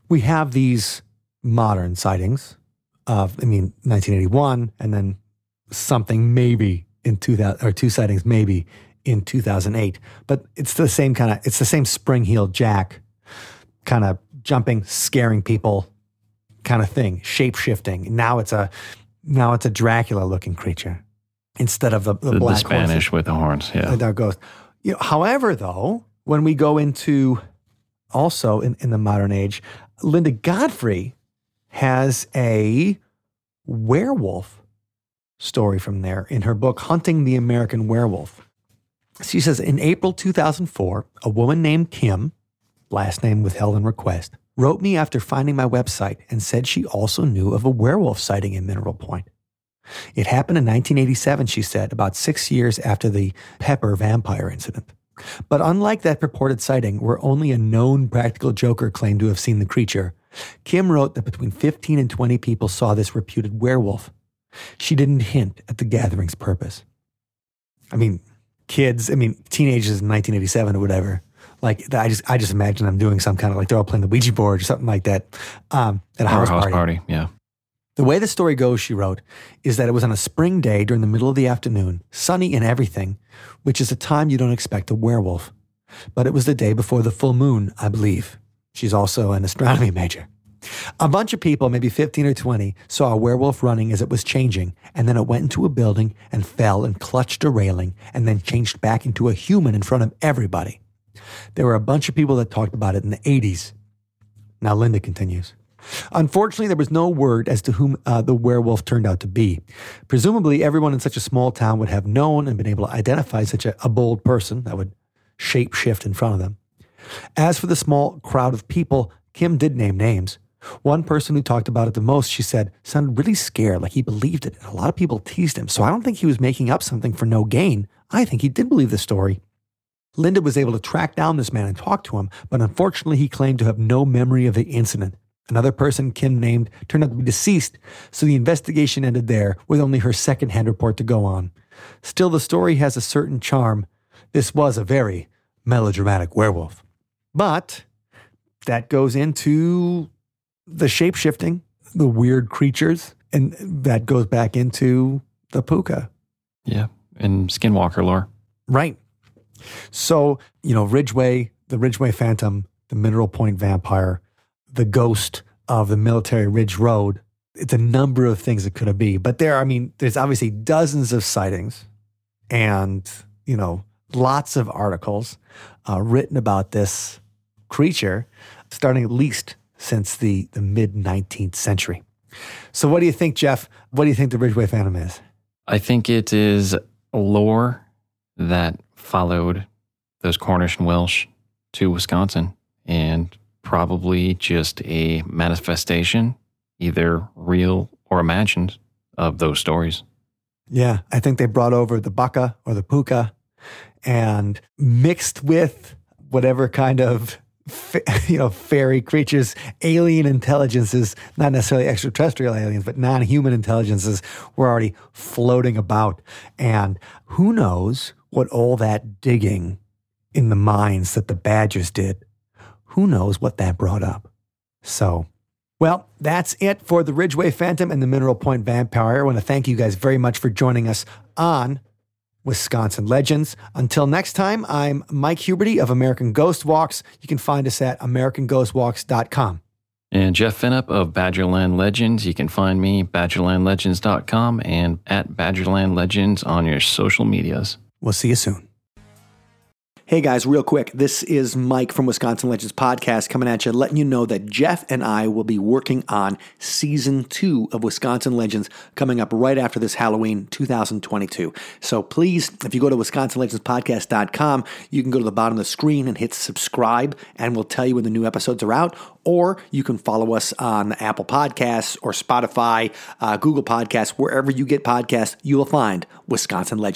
we have these modern sightings of, I mean, 1981, and then something maybe in 2000 or two sightings maybe in 2008. But it's the same kind of, it's the same spring heeled Jack kind of jumping, scaring people kind of thing, shape shifting. Now it's a, now it's a Dracula looking creature instead of the, the, The, black the Spanish horses. with the horns. Yeah. That goes. You know, however, though, when we go into also in, in the modern age, Linda Godfrey has a werewolf story from there in her book, Hunting the American Werewolf. She says in April 2004, a woman named Kim, last name withheld in request, wrote me after finding my website and said she also knew of a werewolf sighting in Mineral Point. It happened in 1987, she said, about six years after the Pepper vampire incident. But unlike that purported sighting, where only a known practical joker claimed to have seen the creature, Kim wrote that between 15 and 20 people saw this reputed werewolf. She didn't hint at the gathering's purpose. I mean, kids, I mean, teenagers in 1987 or whatever. Like, I just, I just imagine them doing some kind of like they're all playing the Ouija board or something like that um, at a house, house party. party. Yeah. The way the story goes, she wrote, is that it was on a spring day during the middle of the afternoon, sunny and everything, which is a time you don't expect a werewolf. But it was the day before the full moon, I believe. She's also an astronomy major. A bunch of people, maybe 15 or 20, saw a werewolf running as it was changing, and then it went into a building and fell and clutched a railing, and then changed back into a human in front of everybody. There were a bunch of people that talked about it in the 80s. Now, Linda continues. Unfortunately, there was no word as to whom uh, the werewolf turned out to be. Presumably, everyone in such a small town would have known and been able to identify such a, a bold person that would shape shift in front of them. As for the small crowd of people, Kim did name names. One person who talked about it the most, she said, sounded really scared, like he believed it, and a lot of people teased him. So I don't think he was making up something for no gain. I think he did believe the story. Linda was able to track down this man and talk to him, but unfortunately, he claimed to have no memory of the incident. Another person Kim named turned out to be deceased, so the investigation ended there with only her second-hand report to go on. Still, the story has a certain charm. This was a very melodramatic werewolf. But that goes into the shape shifting, the weird creatures, and that goes back into the puka. Yeah. And Skinwalker lore. Right. So, you know, Ridgeway, the Ridgeway Phantom, the Mineral Point Vampire, the ghost of the Military Ridge Road. It's a number of things it could have been. But there, I mean, there's obviously dozens of sightings and, you know, lots of articles uh, written about this creature, starting at least since the, the mid 19th century. So, what do you think, Jeff? What do you think the Ridgeway Phantom is? I think it is lore that followed those Cornish and Welsh to Wisconsin and probably just a manifestation, either real or imagined, of those stories. Yeah, I think they brought over the baka or the puka and mixed with whatever kind of fa- you know fairy creatures, alien intelligences, not necessarily extraterrestrial aliens, but non-human intelligences were already floating about. And who knows what all that digging in the mines that the Badgers did, who knows what that brought up. So well, that's it for the Ridgeway Phantom and the Mineral Point Vampire. I want to thank you guys very much for joining us on Wisconsin Legends. Until next time, I'm Mike Huberty of American Ghost Walks. You can find us at americanghostwalks.com. And Jeff Finnup of Badgerland Legends. You can find me badgerlandlegends.com and at Badgerland Legends on your social medias. We'll see you soon. Hey guys, real quick, this is Mike from Wisconsin Legends Podcast coming at you, letting you know that Jeff and I will be working on season two of Wisconsin Legends coming up right after this Halloween 2022. So please, if you go to WisconsinLegendsPodcast.com, you can go to the bottom of the screen and hit subscribe, and we'll tell you when the new episodes are out. Or you can follow us on Apple Podcasts or Spotify, uh, Google Podcasts, wherever you get podcasts, you will find Wisconsin Legends.